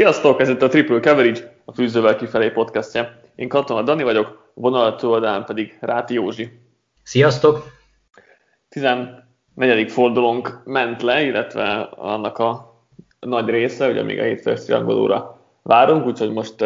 Sziasztok, ez itt a Triple Coverage, a Fűzővel kifelé podcastja. Én Katona Dani vagyok, vonalat oldalán pedig Ráti Józsi. Sziasztok! 14. fordulónk ment le, illetve annak a nagy része, ugye még a hétfős triangolóra várunk, úgyhogy most,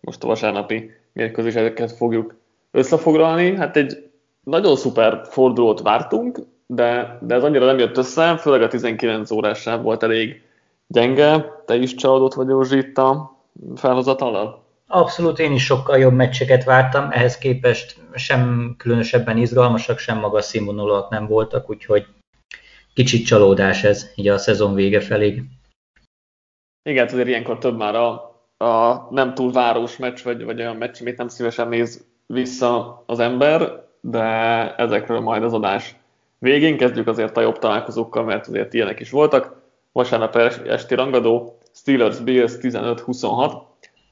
most a vasárnapi mérkőzéseket fogjuk összefoglalni. Hát egy nagyon szuper fordulót vártunk, de, de ez annyira nem jött össze, főleg a 19 órás volt elég gyenge. Te is csalódott vagy Józsi itt a felhozatallal? Abszolút, én is sokkal jobb meccseket vártam, ehhez képest sem különösebben izgalmasak, sem magas színvonalak nem voltak, úgyhogy kicsit csalódás ez, így a szezon vége felé. Igen, azért ilyenkor több már a, a nem túl város meccs, vagy, vagy olyan meccs, amit nem szívesen néz vissza az ember, de ezekről majd az adás végén kezdjük azért a jobb találkozókkal, mert azért ilyenek is voltak vasárnap esti rangadó, Steelers Bills 15-26.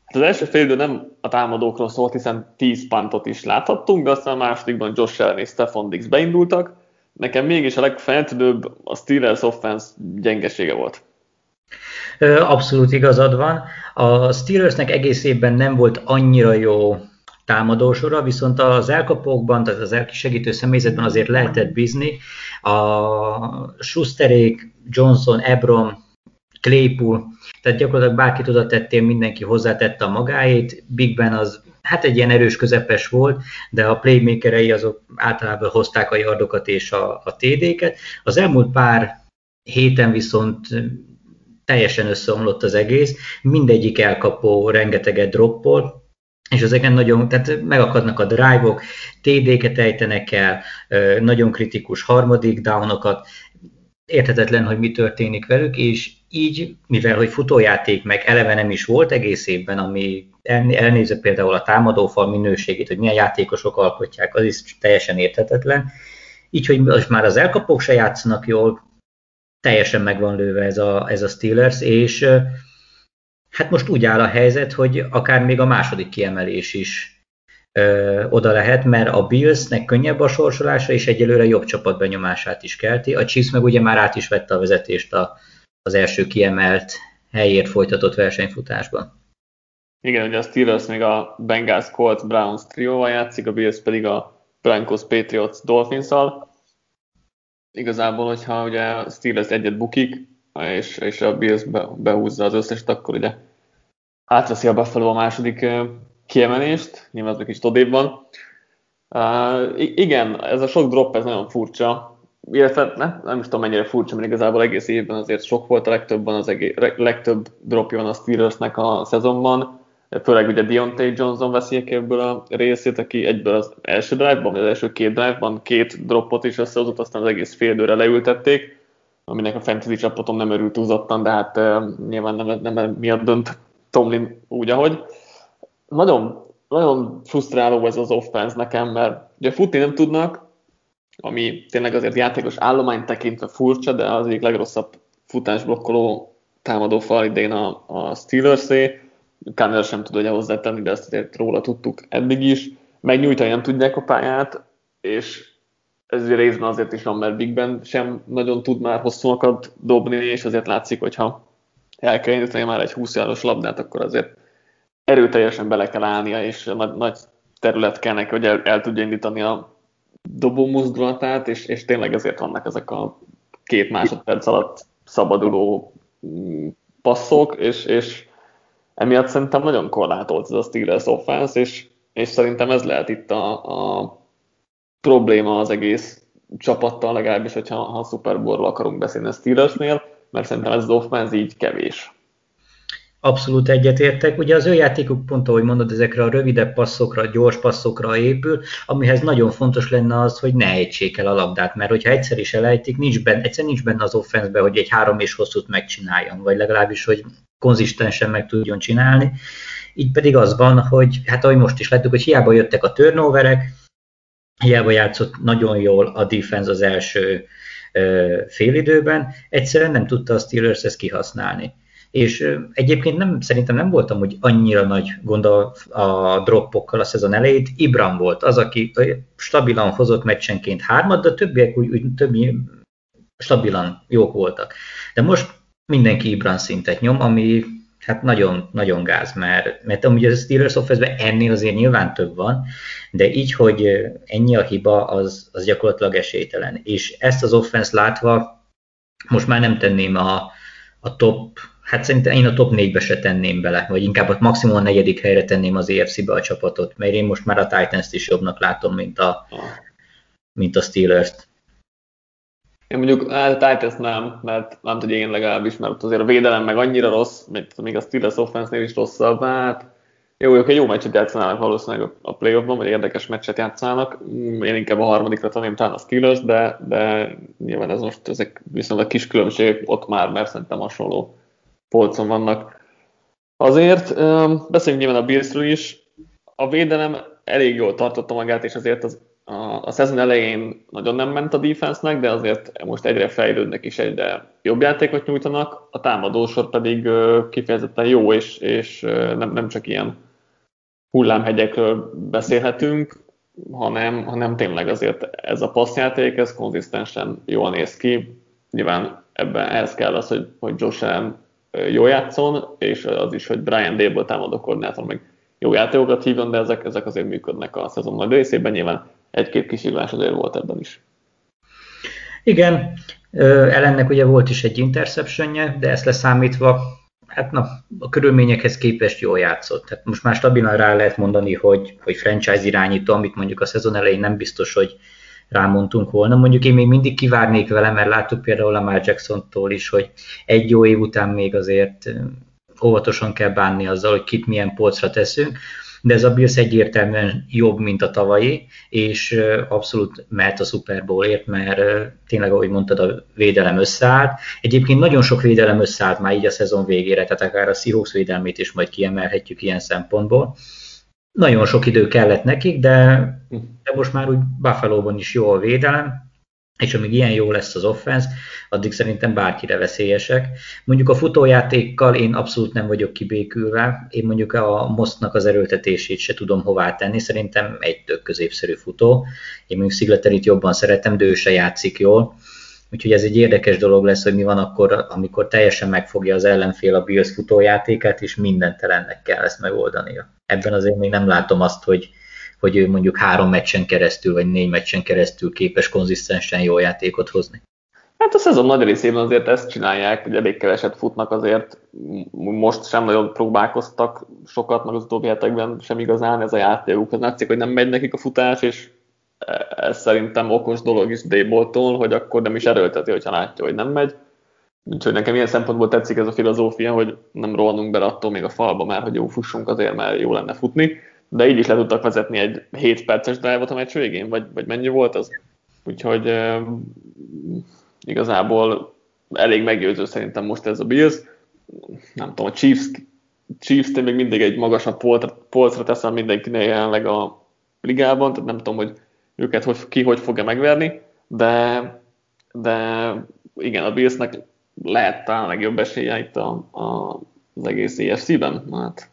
Hát az első fél nem a támadókról szólt, hiszen 10 pantot is láthattunk, de aztán a másodikban Josh Allen és Stefan Dix beindultak. Nekem mégis a legfeltűnőbb a Steelers offense gyengesége volt. Abszolút igazad van. A Steelersnek egész évben nem volt annyira jó támadósora, viszont az elkapókban, tehát az elkisegítő személyzetben azért lehetett bízni. A Schusterék, Johnson, Ebron, Claypool, tehát gyakorlatilag bárkit oda tettél, mindenki hozzátette a magáét. Big Ben az hát egy ilyen erős közepes volt, de a playmakerei azok általában hozták a yardokat és a, a TD-ket. Az elmúlt pár héten viszont teljesen összeomlott az egész, mindegyik elkapó rengeteget droppol, és ezeken nagyon, tehát megakadnak a drive-ok, TD-ket ejtenek el, nagyon kritikus harmadik downokat, érthetetlen, hogy mi történik velük, és így, mivel hogy futójáték meg eleve nem is volt egész évben, ami elnézve például a támadófal minőségét, hogy milyen játékosok alkotják, az is teljesen érthetetlen. Így, hogy most már az elkapók se játszanak jól, teljesen meg van lőve ez a, ez a Steelers, és Hát most úgy áll a helyzet, hogy akár még a második kiemelés is ö, oda lehet, mert a Billsnek könnyebb a sorsolása, és egyelőre jobb csapatbenyomását is kelti. A Chiefs meg ugye már át is vette a vezetést a, az első kiemelt helyért folytatott versenyfutásban. Igen, ugye a Steelers még a Bengals, Colts, Browns trióval játszik, a Bills pedig a Broncos, Patriots, Dolphins-szal. Igazából, hogyha ugye a Steelers egyet bukik, és, és a Bills be, behúzza az összeset, akkor ugye átveszi a Buffalo a második kiemelést, nyilván ez kicsit odébb van. Uh, igen, ez a sok drop, ez nagyon furcsa, illetve nem, nem is tudom mennyire furcsa, mert igazából egész évben azért sok volt, a legtöbben az egész, legtöbb dropja van a Steelersnek a szezonban, főleg ugye Deontay Johnson veszi ebből a részét, aki egyből az első drive-ban, vagy az első két drive-ban két dropot is összehozott, aztán az egész fél időre leültették aminek a fantasy csapatom nem örült túlzottan, de hát uh, nyilván nem, nem miatt dönt Tomlin úgy, ahogy. Nagyon, nagyon frusztráló ez az offense nekem, mert ugye futni nem tudnak, ami tényleg azért játékos állomány tekintve furcsa, de az egyik legrosszabb futásblokkoló támadó fal idén a, a Steelers-é. Kánel sem tud ugye hozzátenni, de ezt azért róla tudtuk eddig is. Megnyújtani nem tudják a pályát, és ez részben azért is van, mert Big Ben sem nagyon tud már hosszúakat dobni, és azért látszik, hogy ha el kell indítani már egy 20 járos labdát, akkor azért erőteljesen bele kell állnia, és nagy, nagy terület kell neki, hogy el, el tudja indítani a dobó mozdulatát, és, és tényleg ezért vannak ezek a két másodperc alatt szabaduló mm, passzok, és, és emiatt szerintem nagyon korlátolt ez a Steelers offense, és, és szerintem ez lehet itt a, a probléma az egész csapattal, legalábbis, hogyha ha a Super Bowl-ról akarunk beszélni a Steelersnél, mert szerintem ez az offense így kevés. Abszolút egyetértek. Ugye az ő játékuk pont, ahogy mondod, ezekre a rövidebb passzokra, gyors passzokra épül, amihez nagyon fontos lenne az, hogy ne ejtsék el a labdát, mert hogyha egyszer is elejtik, nincs benne, egyszer nincs benne az offenszben, hogy egy három és hosszút megcsináljon, vagy legalábbis, hogy konzisztensen meg tudjon csinálni. Így pedig az van, hogy hát ahogy most is láttuk, hogy hiába jöttek a turnoverek, hiába játszott nagyon jól a defense az első félidőben, egyszerűen nem tudta a Steelers ezt kihasználni. És egyébként nem, szerintem nem voltam hogy annyira nagy gond a, a droppokkal a szezon elejét. Ibram volt az, aki stabilan hozott meccsenként hármat, de a többiek úgy, úgy többi stabilan jók voltak. De most mindenki Ibram szintet nyom, ami hát nagyon, nagyon gáz, mert, mert amúgy a Steelers offense ennél azért nyilván több van, de így, hogy ennyi a hiba, az, az gyakorlatilag esélytelen. És ezt az offense látva most már nem tenném a, a top, hát szerintem én a top négybe se tenném bele, vagy inkább a maximum a negyedik helyre tenném az EFC-be a csapatot, mert én most már a Titans-t is jobbnak látom, mint a, mint a Steelers-t. Én mondjuk a Titans nem, mert nem tudja én legalábbis, mert azért a védelem meg annyira rossz, mint még a Steelers offense is rosszabb, hát jó, ők egy jó meccset játszanának valószínűleg a playoffban, vagy érdekes meccset játszanak. Én inkább a harmadikra tenném talán a Steelers, de, de nyilván ez most ezek viszonylag kis különbségek ott már, mert szerintem hasonló polcon vannak. Azért beszéljünk nyilván a Billsről is. A védelem elég jól tartotta magát, és azért az a, a szezon elején nagyon nem ment a defense de azért most egyre fejlődnek és egyre jobb játékot nyújtanak, a támadósor pedig kifejezetten jó, és, és nem, nem csak ilyen hullámhegyekről beszélhetünk, hanem, hanem tényleg azért ez a passzjáték, ez konzisztensen jól néz ki. Nyilván ebben ehhez kell az, hogy, hogy Josh Allen jól játszon, és az is, hogy Brian Dable támadó koordinátor meg jó játékokat hívjon, de ezek, ezek azért működnek a szezon nagy részében. Nyilván egy-két kisiglás azért volt ebben is. Igen, ellennek ugye volt is egy interceptionje, de ezt leszámítva, hát na, a körülményekhez képest jól játszott. Tehát most már stabilan rá lehet mondani, hogy, hogy franchise irányító, amit mondjuk a szezon elején nem biztos, hogy rámondtunk volna. Mondjuk én még mindig kivárnék vele, mert láttuk például Lamar Jackson-tól is, hogy egy jó év után még azért óvatosan kell bánni azzal, hogy kit milyen polcra teszünk de ez a Bills egyértelműen jobb, mint a tavalyi, és abszolút mehet a Super Bowlért, mert tényleg, ahogy mondtad, a védelem összeállt. Egyébként nagyon sok védelem összeállt már így a szezon végére, tehát akár a Seahawks védelmét is majd kiemelhetjük ilyen szempontból. Nagyon sok idő kellett nekik, de, de most már úgy Buffalo-ban is jó a védelem, és amíg ilyen jó lesz az offense, addig szerintem bárkire veszélyesek. Mondjuk a futójátékkal én abszolút nem vagyok kibékülve, én mondjuk a Mosznak az erőltetését se tudom hová tenni, szerintem egy tök középszerű futó. Én mondjuk Szigleterit jobban szeretem, de ő se játszik jól. Úgyhogy ez egy érdekes dolog lesz, hogy mi van akkor, amikor teljesen megfogja az ellenfél a Bills futójátékát, és mindentelennek kell ezt megoldania. Ebben azért még nem látom azt, hogy, hogy ő mondjuk három meccsen keresztül, vagy négy meccsen keresztül képes konzisztensen jó játékot hozni. Hát a szezon nagy részében azért ezt csinálják, hogy elég keveset futnak azért, most sem nagyon próbálkoztak sokat, meg az utóbbi hetekben sem igazán ez a játékuk. Az látszik, hogy nem megy nekik a futás, és ez szerintem okos dolog is Déboltól, hogy akkor nem is erőlteti, hogyha látja, hogy nem megy. Úgyhogy nekem ilyen szempontból tetszik ez a filozófia, hogy nem rohanunk be attól még a falba már, hogy jó fussunk azért, mert jó lenne futni de így is le tudtak vezetni egy 7 perces drive-ot a meccs végén, vagy, vagy mennyi volt az? Úgyhogy e, igazából elég meggyőző szerintem most ez a Bills. Nem tudom, a Chiefs, Chiefs még mindig egy magasabb polcra, polcra teszem mindenkinél jelenleg a ligában, tehát nem tudom, hogy őket hogy, ki hogy fogja megverni, de, de igen, a Billsnek lehet talán legjobb esélye itt a, a, az egész EFC-ben. Hát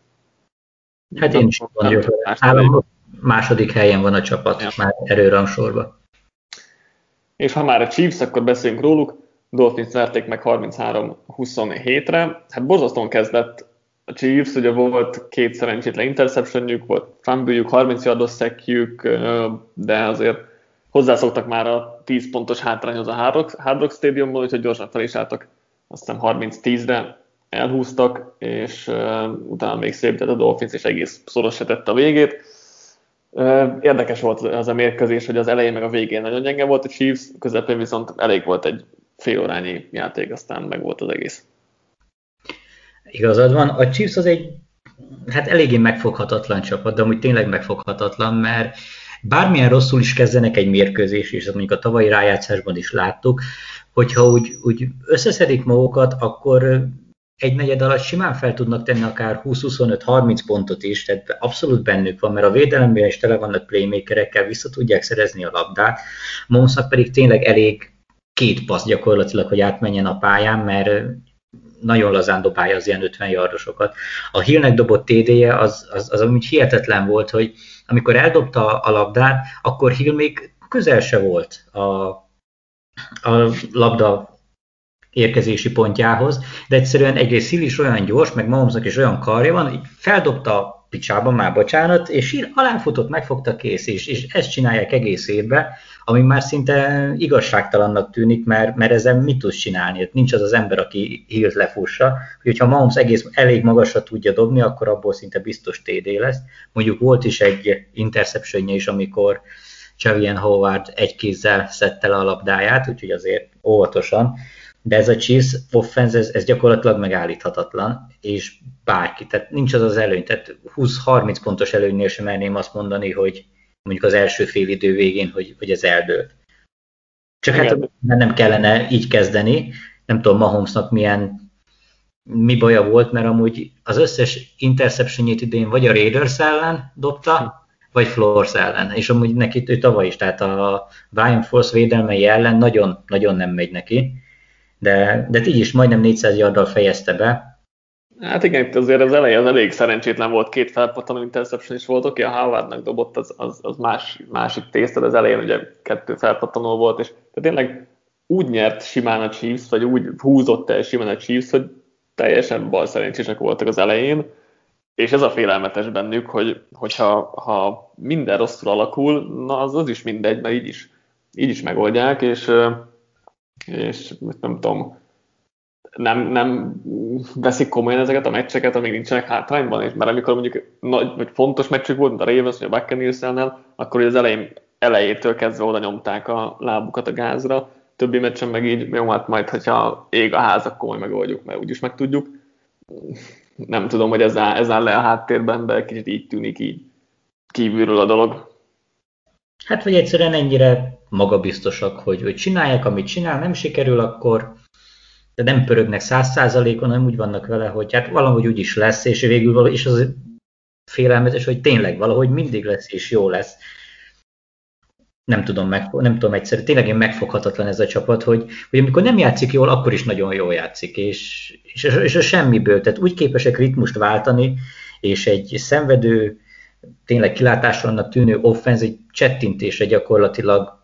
Hát én is vagyok. Nálam második helyen van a csapat, ja. már erőrangsorban. És ha már a Chiefs, akkor beszéljünk róluk. Dolphins verték meg 33-27-re. Hát borzasztóan kezdett a Chiefs, ugye volt két szerencsétlen interceptionjük, volt fumble 30 yardos szekjük, de azért hozzászoktak már a 10 pontos hátrányhoz a Hard Rock Stadiumból, úgyhogy gyorsan fel is álltak aztán 30-10-re, elhúztak, és utána még szép a Dolphins, és egész szoros se tette a végét. Érdekes volt az a mérkőzés, hogy az elején meg a végén nagyon gyenge volt a Chiefs, közepén viszont elég volt egy félórányi játék, aztán meg volt az egész. Igazad van, a Chiefs az egy hát eléggé megfoghatatlan csapat, de amúgy tényleg megfoghatatlan, mert bármilyen rosszul is kezdenek egy mérkőzés, és mondjuk a tavalyi rájátszásban is láttuk, hogyha úgy, úgy összeszedik magukat, akkor egy negyed alatt simán fel tudnak tenni akár 20-25-30 pontot is, tehát abszolút bennük van, mert a védelemben is tele vannak playmakerekkel, vissza tudják szerezni a labdát. Monszak pedig tényleg elég két passz gyakorlatilag, hogy átmenjen a pályán, mert nagyon lazán dobálja az ilyen 50 yardosokat. A Hillnek dobott TD-je az, az, az amúgy hihetetlen volt, hogy amikor eldobta a labdát, akkor Hill még közel se volt a, a labda érkezési pontjához, de egyszerűen egyrészt Hill is olyan gyors, meg Mahomesnak is olyan karja van, hogy feldobta a picsába, már bocsánat, és Hill aláfutott, megfogta kész, és, és ezt csinálják egész évben, ami már szinte igazságtalannak tűnik, mert, mert ezzel mit tudsz csinálni? Nincs az az ember, aki Hillt lefussa, hogy ha Mahomes egész elég magasra tudja dobni, akkor abból szinte biztos TD lesz. Mondjuk volt is egy interception is, amikor Chavien Howard egy kézzel szedte le a labdáját, úgyhogy azért óvatosan, de ez a Chiefs offense, ez, ez gyakorlatilag megállíthatatlan, és bárki, tehát nincs az az előny, tehát 20-30 pontos előnynél sem merném azt mondani, hogy mondjuk az első fél idő végén, hogy, hogy ez eldőlt. Csak hát Igen. hát nem kellene így kezdeni, nem tudom Mahomesnak milyen mi baja volt, mert amúgy az összes interceptionjét idén vagy a Raiders ellen dobta, vagy Flores ellen, és amúgy neki ő tavaly is, tehát a Brian Force védelmei ellen nagyon-nagyon nem megy neki, de, de így is majdnem 400 yarddal fejezte be, Hát igen, azért az eleje az elég szerencsétlen volt, két felpattanó interception is volt, oké, a Howardnak dobott, az, az, az más, másik tészta, az elején ugye kettő felpattanó volt, és tehát tényleg úgy nyert simán a Chiefs, vagy úgy húzott el simán a Chiefs, hogy teljesen bal szerencsések voltak az elején, és ez a félelmetes bennük, hogy, hogyha ha minden rosszul alakul, na az, az is mindegy, mert így is, így is megoldják, és, és nem tudom, nem, nem veszik komolyan ezeket a meccseket, amíg nincsenek hátrányban, és mert amikor mondjuk nagy, vagy fontos meccsük volt, mint a Ravens vagy a buccaneers akkor az elején, elejétől kezdve oda nyomták a lábukat a gázra, többi meccsen meg így, jó, hát majd, hogyha ég a ház, akkor majd megoldjuk, mert úgyis meg tudjuk. Nem tudom, hogy ez áll, ez áll le a háttérben, de kicsit így tűnik így kívülről a dolog. Hát, vagy egyszerűen ennyire magabiztosak, hogy, hogy csinálják, amit csinál, nem sikerül, akkor de nem pörögnek száz százalékon, hanem úgy vannak vele, hogy hát valahogy úgy is lesz, és végül valahogy, és az félelmetes, hogy tényleg valahogy mindig lesz, és jó lesz. Nem tudom, meg, nem tudom egyszerűen, tényleg én megfoghatatlan ez a csapat, hogy, hogy amikor nem játszik jól, akkor is nagyon jól játszik, és, és, és a semmiből, tehát úgy képesek ritmust váltani, és egy szenvedő, tényleg kilátásra tűnő offenz egy csettintésre gyakorlatilag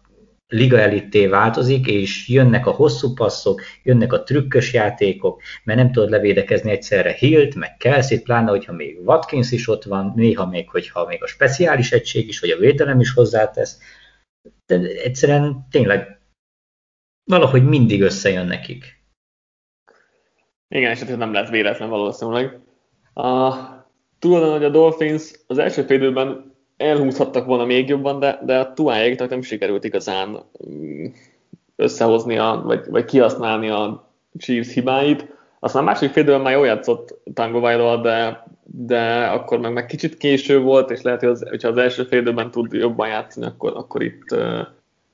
liga elitté változik, és jönnek a hosszú passzok, jönnek a trükkös játékok, mert nem tudod levédekezni egyszerre Hilt, meg kelsey pláne, hogyha még Watkins is ott van, néha még, hogyha még a speciális egység is, vagy a védelem is hozzátesz. De egyszerűen tényleg valahogy mindig összejön nekik. Igen, és ez nem lehet véletlen valószínűleg. A, tudom, hogy a Dolphins az első félidőben elhúzhattak volna még jobban, de, de a Tuájéknak nem sikerült igazán mm, összehozni, a, vagy, vagy kihasználni a Chiefs hibáit. Aztán a másik félidőben már jól játszott Tango Vailoa, de, de akkor meg, meg kicsit késő volt, és lehet, hogy az, hogyha az első félidőben tud jobban játszani, akkor, akkor itt uh,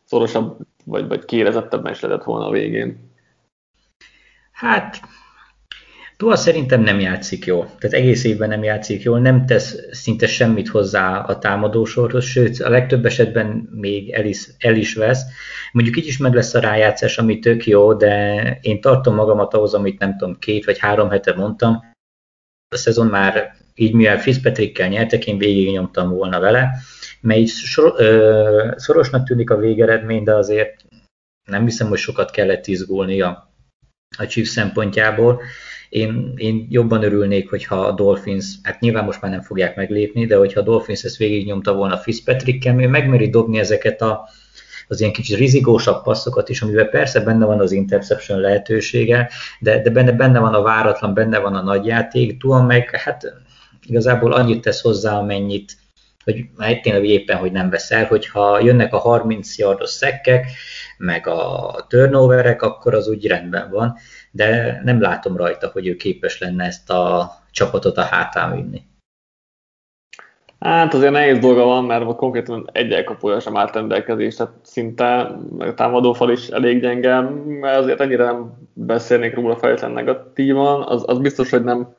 szorosabb, vagy, vagy kérezettebben is lehetett volna a végén. Hát Tua szerintem nem játszik jól, tehát egész évben nem játszik jól, nem tesz szinte semmit hozzá a támadósorhoz, sőt a legtöbb esetben még el is, el is vesz. Mondjuk így is meg lesz a rájátszás, ami tök jó, de én tartom magamat ahhoz, amit nem tudom, két vagy három hete mondtam. A szezon már így, mivel Fitzpatrickkel nyertek, én végig nyomtam volna vele, mert sor, ö, szorosnak tűnik a végeredmény, de azért nem hiszem, hogy sokat kellett izgulni a, a Chiefs szempontjából. Én, én jobban örülnék, hogyha a Dolphins, hát nyilván most már nem fogják meglépni, de hogyha a Dolphins ezt végignyomta volna Fitzpatrick-kel, ő megmeri dobni ezeket a, az ilyen kicsit rizikósabb passzokat is, amiben persze benne van az interception lehetősége, de, de benne, benne van a váratlan, benne van a nagyjáték, Tua meg hát igazából annyit tesz hozzá, amennyit, hogy már tényleg éppen, hogy nem veszel, hogyha jönnek a 30 yardos szekkek, meg a turnoverek, akkor az úgy rendben van de nem látom rajta, hogy ő képes lenne ezt a csapatot a hátán vinni. Hát azért nehéz dolga van, mert konkrétan egy elkapója sem állt rendelkezés, tehát szinte a támadófal is elég gyenge, mert azért ennyire nem beszélnék róla feltétlen negatívan, az, az biztos, hogy nem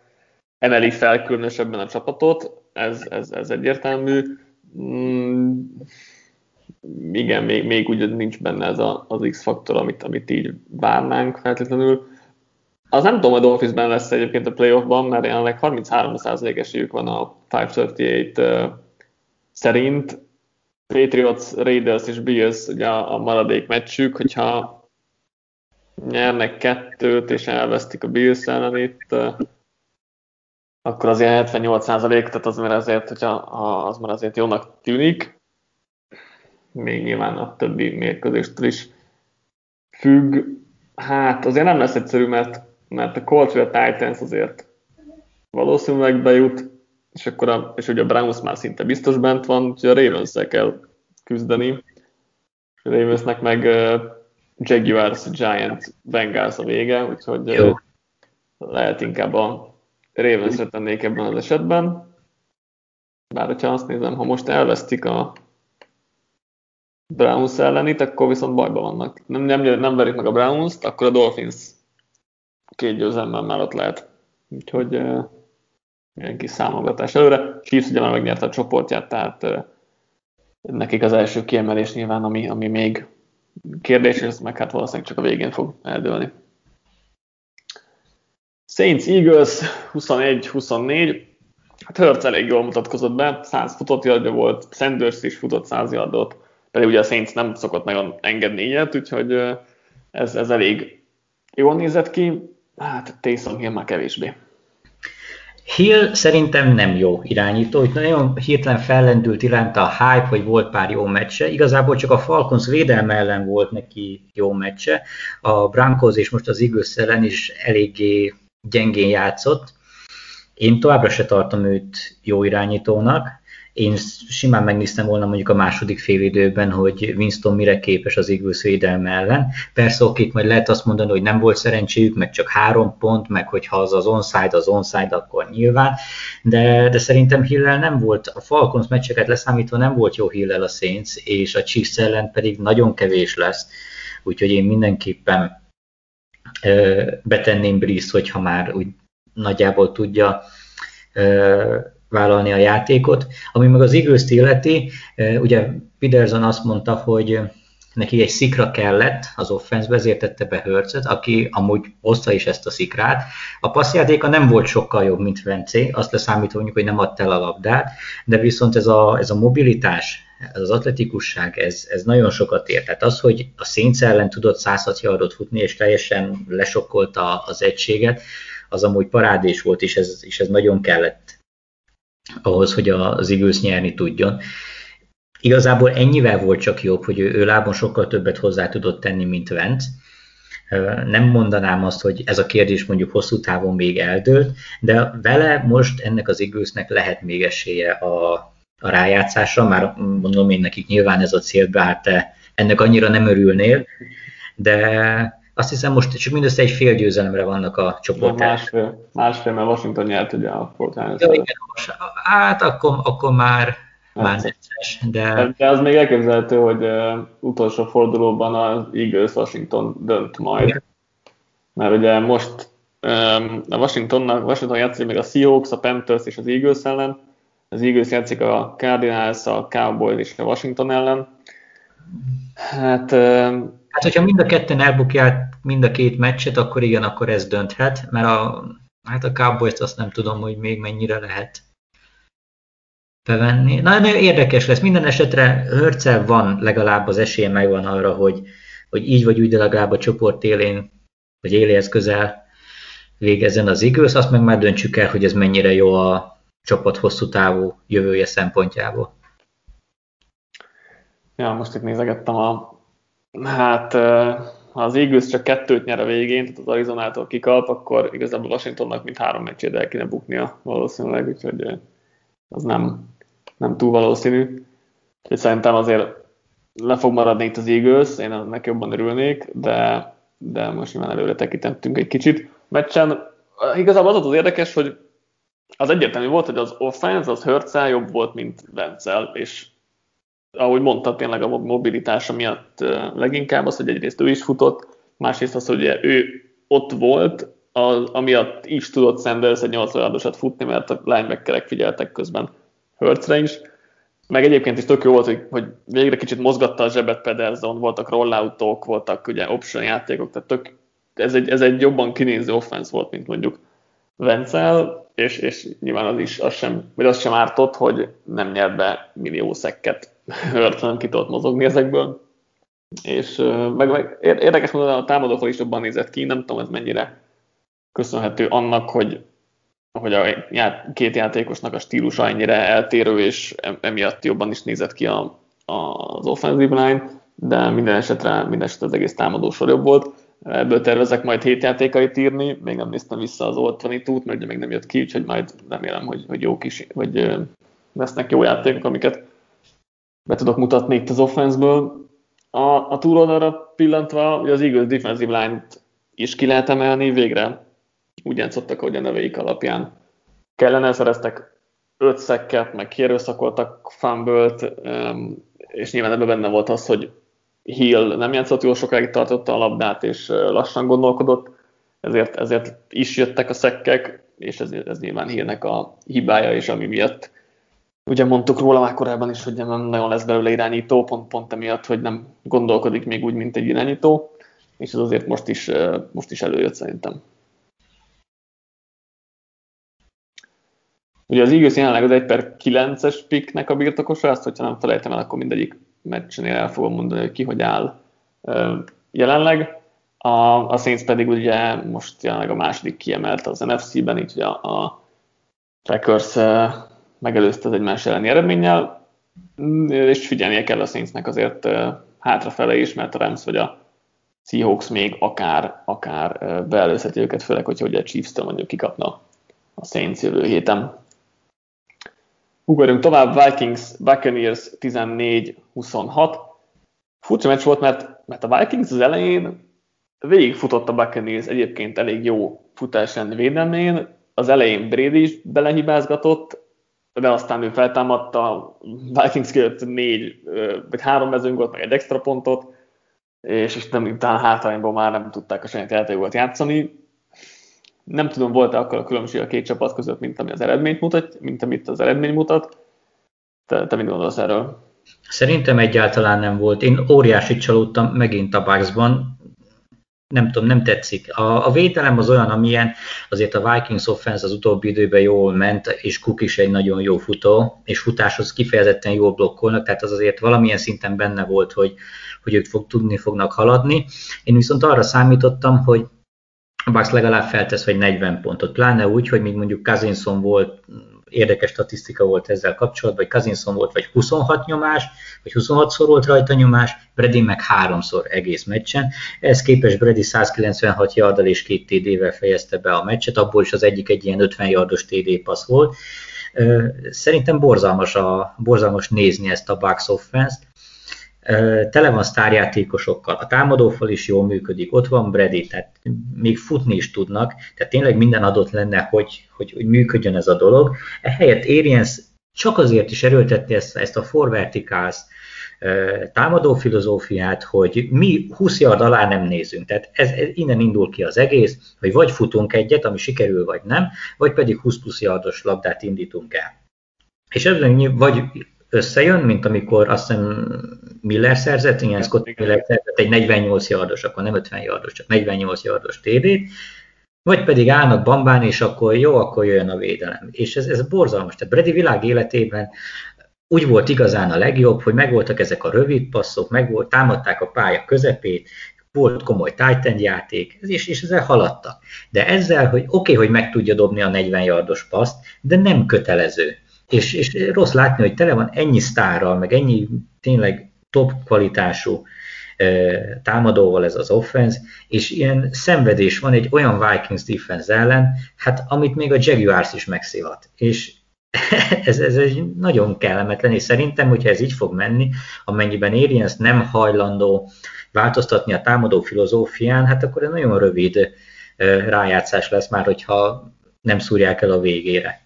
emeli fel különösebben a csapatot, ez, ez, ez egyértelmű. Mm, igen, még, még úgy nincs benne ez a, az X-faktor, amit, amit így várnánk feltétlenül. Az nem tudom, hogy Dolphinsben lesz egyébként a playoffban, mert jelenleg 33% esélyük van a 538 uh, szerint. Patriots, Raiders és Bills ugye a maradék meccsük, hogyha nyernek kettőt, és elvesztik a Bills ellen itt, akkor azért 78 tehát az már azért, hogyha, az már azért jónak tűnik. Még nyilván a többi mérkőzéstől is függ. Hát azért nem lesz egyszerű, mert, mert a Colts vagy a Titans azért valószínűleg bejut, és akkor a, és ugye a Browns már szinte biztos bent van, úgyhogy a ravens kell küzdeni. A Ravensnek meg uh, Jaguars, Giant, Bengals a vége, úgyhogy Jó. Uh, lehet inkább a ravens tennék ebben az esetben. Bár hogyha azt nézem, ha most elvesztik a Browns ellenit, akkor viszont bajban vannak. Nem, nem, nem verik meg a Browns-t, akkor a Dolphins két győzelemmel mellett lehet. Úgyhogy uh, ilyen kis számogatás előre. Chiefs ugye már megnyerte a csoportját, tehát nekik az első kiemelés nyilván, ami, ami még kérdés, és ez meg hát valószínűleg csak a végén fog eldőlni. Saints Eagles 21-24, hát Hurts elég jól mutatkozott be, 100 futott yardja volt, Sanders is futott 100 yardot, pedig ugye a Saints nem szokott nagyon engedni ilyet, úgyhogy ez, ez elég jól nézett ki, hát Taysom Hill már kevésbé. Hill szerintem nem jó irányító, hogy nagyon hirtelen fellendült iránt a hype, hogy volt pár jó meccse. Igazából csak a Falcons védelme ellen volt neki jó meccse. A Broncos és most az Eagles ellen is eléggé gyengén játszott. Én továbbra se tartom őt jó irányítónak. Én simán megnéztem volna mondjuk a második félidőben, hogy Winston mire képes az Eagles védelme ellen. Persze okik, majd lehet azt mondani, hogy nem volt szerencséjük, meg csak három pont, meg hogyha az az onside, az onside, akkor nyilván, de, de szerintem Hillel nem volt, a Falcons meccseket leszámítva nem volt jó Hillel a Saints, és a Chiefs ellen pedig nagyon kevés lesz, úgyhogy én mindenképpen betenném Brice, hogyha már úgy nagyjából tudja vállalni a játékot. Ami meg az eagles illeti, ugye Peterson azt mondta, hogy neki egy szikra kellett az offenszbe, ezért tette be Hörcet, aki amúgy hozta is ezt a szikrát. A passzjátéka nem volt sokkal jobb, mint Vencé, azt leszámítva mondjuk, hogy nem adta el a labdát, de viszont ez a, ez a mobilitás, ez az atletikusság, ez, ez nagyon sokat ér. Tehát az, hogy a Saints ellen tudott 106 yardot futni, és teljesen lesokkolta az egységet, az amúgy parádés volt, és ez, és ez nagyon kellett ahhoz, hogy az Eagles nyerni tudjon. Igazából ennyivel volt csak jobb, hogy ő, ő lábon sokkal többet hozzá tudott tenni, mint Vent. Nem mondanám azt, hogy ez a kérdés mondjuk hosszú távon még eldőlt, de vele most ennek az Eaglesnek lehet még esélye a, a rájátszásra, már mondom én nekik nyilván ez a cél, te ennek annyira nem örülnél, de azt hiszem most csak mindössze egy fél győzelemre vannak a csoportás. Másfél, másfél, mert Washington nyert ugye a Fortnite. Ja, igen, hát akkor, akkor már, már necces, de... de... az még elképzelhető, hogy uh, utolsó fordulóban az Eagles Washington dönt majd. Igen. Mert ugye most um, a Washingtonnak, Washington játszik még a Seahawks, a Panthers és az Eagles ellen. Az Eagles játszik a Cardinals, a Cowboys és a Washington ellen. Hát um, Hát, hogyha mind a ketten elbukják mind a két meccset, akkor igen, akkor ez dönthet, mert a, hát a Cowboys-t azt nem tudom, hogy még mennyire lehet bevenni. Na, nagyon érdekes lesz. Minden esetre Hörcel van legalább az esélye megvan arra, hogy, hogy így vagy úgy, de legalább a csoport élén, vagy éléhez közel végezzen az igaz, azt meg már döntsük el, hogy ez mennyire jó a csapat hosszú távú jövője szempontjából. Ja, most itt nézegettem a Hát, ha az Eagles csak kettőt nyer a végén, tehát az Arizonától kikap, akkor igazából Washingtonnak mint három meccsét el kéne buknia valószínűleg, úgyhogy az nem, nem túl valószínű. Úgyhogy szerintem azért le fog maradni itt az Eagles, én ennek jobban örülnék, de, de most nyilván előre tekintettünk egy kicsit. Meccsen igazából az az érdekes, hogy az egyértelmű volt, hogy az offense az Hurtsel jobb volt, mint Vencel, és ahogy mondta, tényleg a mobilitása miatt leginkább az, hogy egyrészt ő is futott, másrészt az, hogy ő ott volt, az, amiatt is tudott Sanders egy 8 yardosat futni, mert a linebackerek figyeltek közben Hurtsre is. Meg egyébként is tök jó volt, hogy, hogy végre kicsit mozgatta a zsebet Pedersen, voltak rolloutok, voltak ugye option játékok, tehát tök, ez, egy, ez egy jobban kinéző offense volt, mint mondjuk Vencel, és, és nyilván az is az sem, vagy az sem ártott, hogy nem nyert be millió szekket Hurt ki tudott mozogni ezekből. És meg, meg érdekes módon a támadófal is jobban nézett ki, nem tudom ez mennyire köszönhető annak, hogy, hogy a két játékosnak a stílusa ennyire eltérő, és emiatt jobban is nézett ki a, a, az offensive line, de minden esetre, minden esetre az egész támadósor jobb volt. Ebből tervezek majd hét játékait írni, még nem néztem vissza az Old 22 mert ugye még nem jött ki, úgyhogy majd remélem, hogy, hogy jó kis, vagy lesznek jó játékok, amiket be tudok mutatni itt az offense-ből. A, a túloldalra pillantva, ugye az Eagles defensive line-t is ki lehet emelni, végre úgy játszottak, hogy a neveik alapján kellene, szereztek öt szekket, meg kierőszakoltak fumble és nyilván ebben benne volt az, hogy Hill nem játszott jól sokáig, tartotta a labdát, és lassan gondolkodott, ezért, ezért is jöttek a szekkek, és ez, ez nyilván Hillnek a hibája, és ami miatt ugye mondtuk róla már korábban is, hogy nem nagyon lesz belőle irányító, pont, pont emiatt, hogy nem gondolkodik még úgy, mint egy irányító, és ez azért most is, most is előjött szerintem. Ugye az Eagles jelenleg az 1 per 9-es picknek a birtokosa, ezt hogyha nem felejtem el, akkor mindegyik meccsnél el fogom mondani, hogy ki hogy áll jelenleg. A, a Saints pedig ugye most jelenleg a második kiemelt az NFC-ben, így ugye a, a Packers megelőzte az egymás elleni eredménnyel, és figyelnie kell a Saintsnek azért hátrafele is, mert a Rams vagy a Seahawks még akár, akár beelőzheti őket, főleg, hogyha ugye a Chiefs-től mondjuk kikapna a Saints jövő héten. Ugorjunk tovább, Vikings, Buccaneers 14-26. Furcsa meccs volt, mert, mert a Vikings az elején végigfutott a Buccaneers egyébként elég jó futás védelmén. Az elején Brady is belehibázgatott, de aztán ő feltámadta, Vikings kijött négy, vagy három mezőngot, meg egy extra pontot, és, nem, utána hátrányból már nem tudták a saját játékokat játszani nem tudom, volt-e akkor a különbség a két csapat között, mint ami az eredményt mutat, mint amit az eredmény mutat. Te, te mit gondolsz erről? Szerintem egyáltalán nem volt. Én óriási csalódtam megint a Bucksban. Nem tudom, nem tetszik. A, a védelem az olyan, amilyen azért a Vikings offense az utóbbi időben jól ment, és Cook is egy nagyon jó futó, és futáshoz kifejezetten jól blokkolnak, tehát az azért valamilyen szinten benne volt, hogy, hogy ők fog, tudni fognak haladni. Én viszont arra számítottam, hogy a Bucks legalább feltesz vagy 40 pontot, pláne úgy, hogy még mondjuk Kazinson volt, érdekes statisztika volt ezzel kapcsolatban, hogy Kazinson volt vagy 26 nyomás, vagy 26-szor volt rajta nyomás, Brady meg háromszor egész meccsen. Ez képes Brady 196 yarddal és két TD-vel fejezte be a meccset, abból is az egyik egy ilyen 50 yardos TD passz volt. Szerintem borzalmas, a, borzalmas nézni ezt a Bucks offense-t tele van sztárjátékosokkal, a támadófal is jól működik, ott van Brady, tehát még futni is tudnak, tehát tényleg minden adott lenne, hogy, hogy, hogy működjön ez a dolog. Ehelyett Arians csak azért is erőltette ezt, ezt a four verticals támadó filozófiát, hogy mi 20 yard alá nem nézünk. Tehát ez, ez innen indul ki az egész, hogy vagy futunk egyet, ami sikerül, vagy nem, vagy pedig 20 plusz yardos labdát indítunk el. És ebben vagy összejön, mint amikor azt hiszem Miller szerzett, igen, Scott Miller szerzett egy 48 yardos, akkor nem 50 yardos, csak 48 yardos td vagy pedig állnak bambán, és akkor jó, akkor jön a védelem. És ez, ez borzalmas. Tehát Brady világ életében úgy volt igazán a legjobb, hogy megvoltak ezek a rövid passzok, meg volt, támadták a pálya közepét, volt komoly Titan játék, és, és ezzel haladtak. De ezzel, hogy oké, okay, hogy meg tudja dobni a 40 yardos paszt, de nem kötelező. És, és rossz látni, hogy tele van ennyi sztárral, meg ennyi tényleg top kvalitású támadóval ez az offense, és ilyen szenvedés van egy olyan Vikings defense ellen, hát amit még a Jaguars is megszivat. És ez, ez egy nagyon kellemetlen, és szerintem, hogyha ez így fog menni, amennyiben Arians nem hajlandó változtatni a támadó filozófián, hát akkor egy nagyon rövid rájátszás lesz már, hogyha nem szúrják el a végére.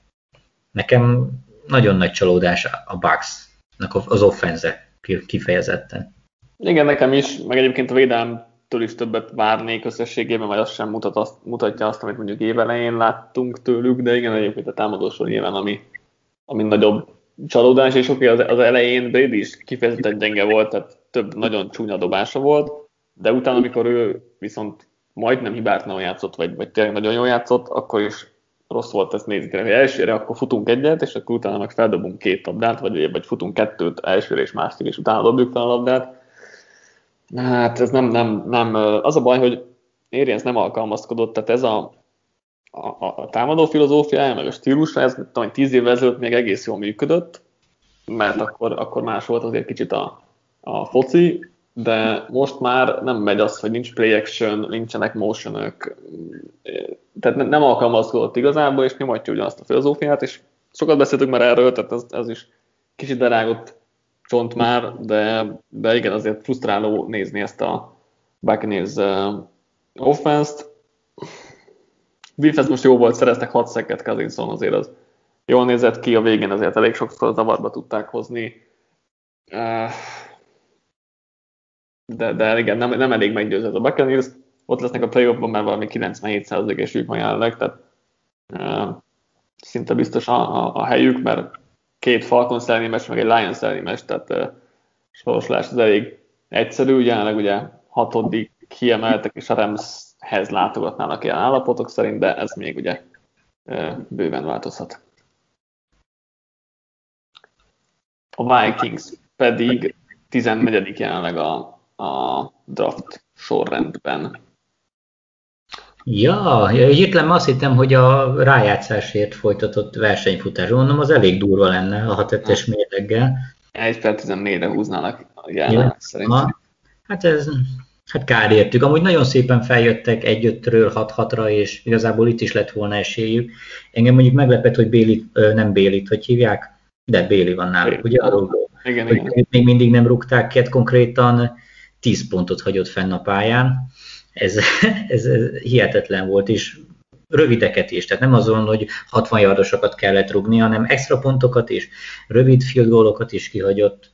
Nekem nagyon nagy csalódás a Bucks-nak az offense kifejezetten. Igen, nekem is, meg egyébként a védelmtől is többet várnék összességében, vagy az sem mutat azt, mutatja azt, amit mondjuk évelején láttunk tőlük, de igen, egyébként a támadósor nyilván, ami, ami nagyobb csalódás, és oké, az, az elején Brady is kifejezetten gyenge volt, tehát több nagyon csúnya dobása volt, de utána, amikor ő viszont majdnem hibátlanul játszott, vagy, vagy tényleg nagyon jól játszott, akkor is rossz volt ezt nézni. Elsőre akkor futunk egyet, és akkor utána meg feldobunk két labdát, vagy, vagy futunk kettőt elsőre és másik, és utána dobjuk fel a labdát. Hát ez nem, nem, nem. Az a baj, hogy Arians nem alkalmazkodott, tehát ez a, a, a támadó filozófiája, meg a stílusa, ez tudom, tíz évvel ezelőtt még egész jól működött, mert akkor, akkor más volt azért kicsit a, a foci, de most már nem megy az, hogy nincs play action, nincsenek motionok, tehát nem alkalmazkodott igazából, és nyomatja ugyanazt a filozófiát, és sokat beszéltünk már erről, tehát ez, ez is kicsit berágott csont már, de, de igen, azért frusztráló nézni ezt a Buccaneers uh, offense-t. Defense most jó volt, szereztek 6 szeket Kazinson, azért az jól nézett ki, a végén azért elég sokszor zavarba tudták hozni. De, de igen, nem, nem elég meggyőző a Buccaneers. Ott lesznek a playoffban már valami 97%-es ők ma jelenleg, tehát uh, szinte biztos a, a, a helyük, mert két Falcons elleni meg egy Lions elleni tehát uh, sorsolás az elég egyszerű, jelenleg ugye hatodik kiemeltek, és a Ramshez látogatnának ilyen állapotok szerint, de ez még ugye uh, bőven változhat. A Vikings pedig 14. jelenleg a, a draft sorrendben. Ja, hirtelen azt hittem, hogy a rájátszásért folytatott versenyfutás, mondom, az elég durva lenne a 6 es mérleggel. 1 per 14-re húznának ja. szerintem. Hát ez, hát kár értük. Amúgy nagyon szépen feljöttek 1-5-ről 6-6-ra, és igazából itt is lett volna esélyük. Engem mondjuk meglepett, hogy Bélit, nem Bélit, hogy hívják, de Béli van náluk, ugye? Arról, igen, hogy igen. még mindig nem rúgták ki, hát konkrétan 10 pontot hagyott fenn a pályán. Ez, ez, ez hihetetlen volt, és rövideket is, tehát nem azon, hogy 60 yardosokat kellett rugni, hanem extra pontokat is, rövid field goalokat is kihagyott.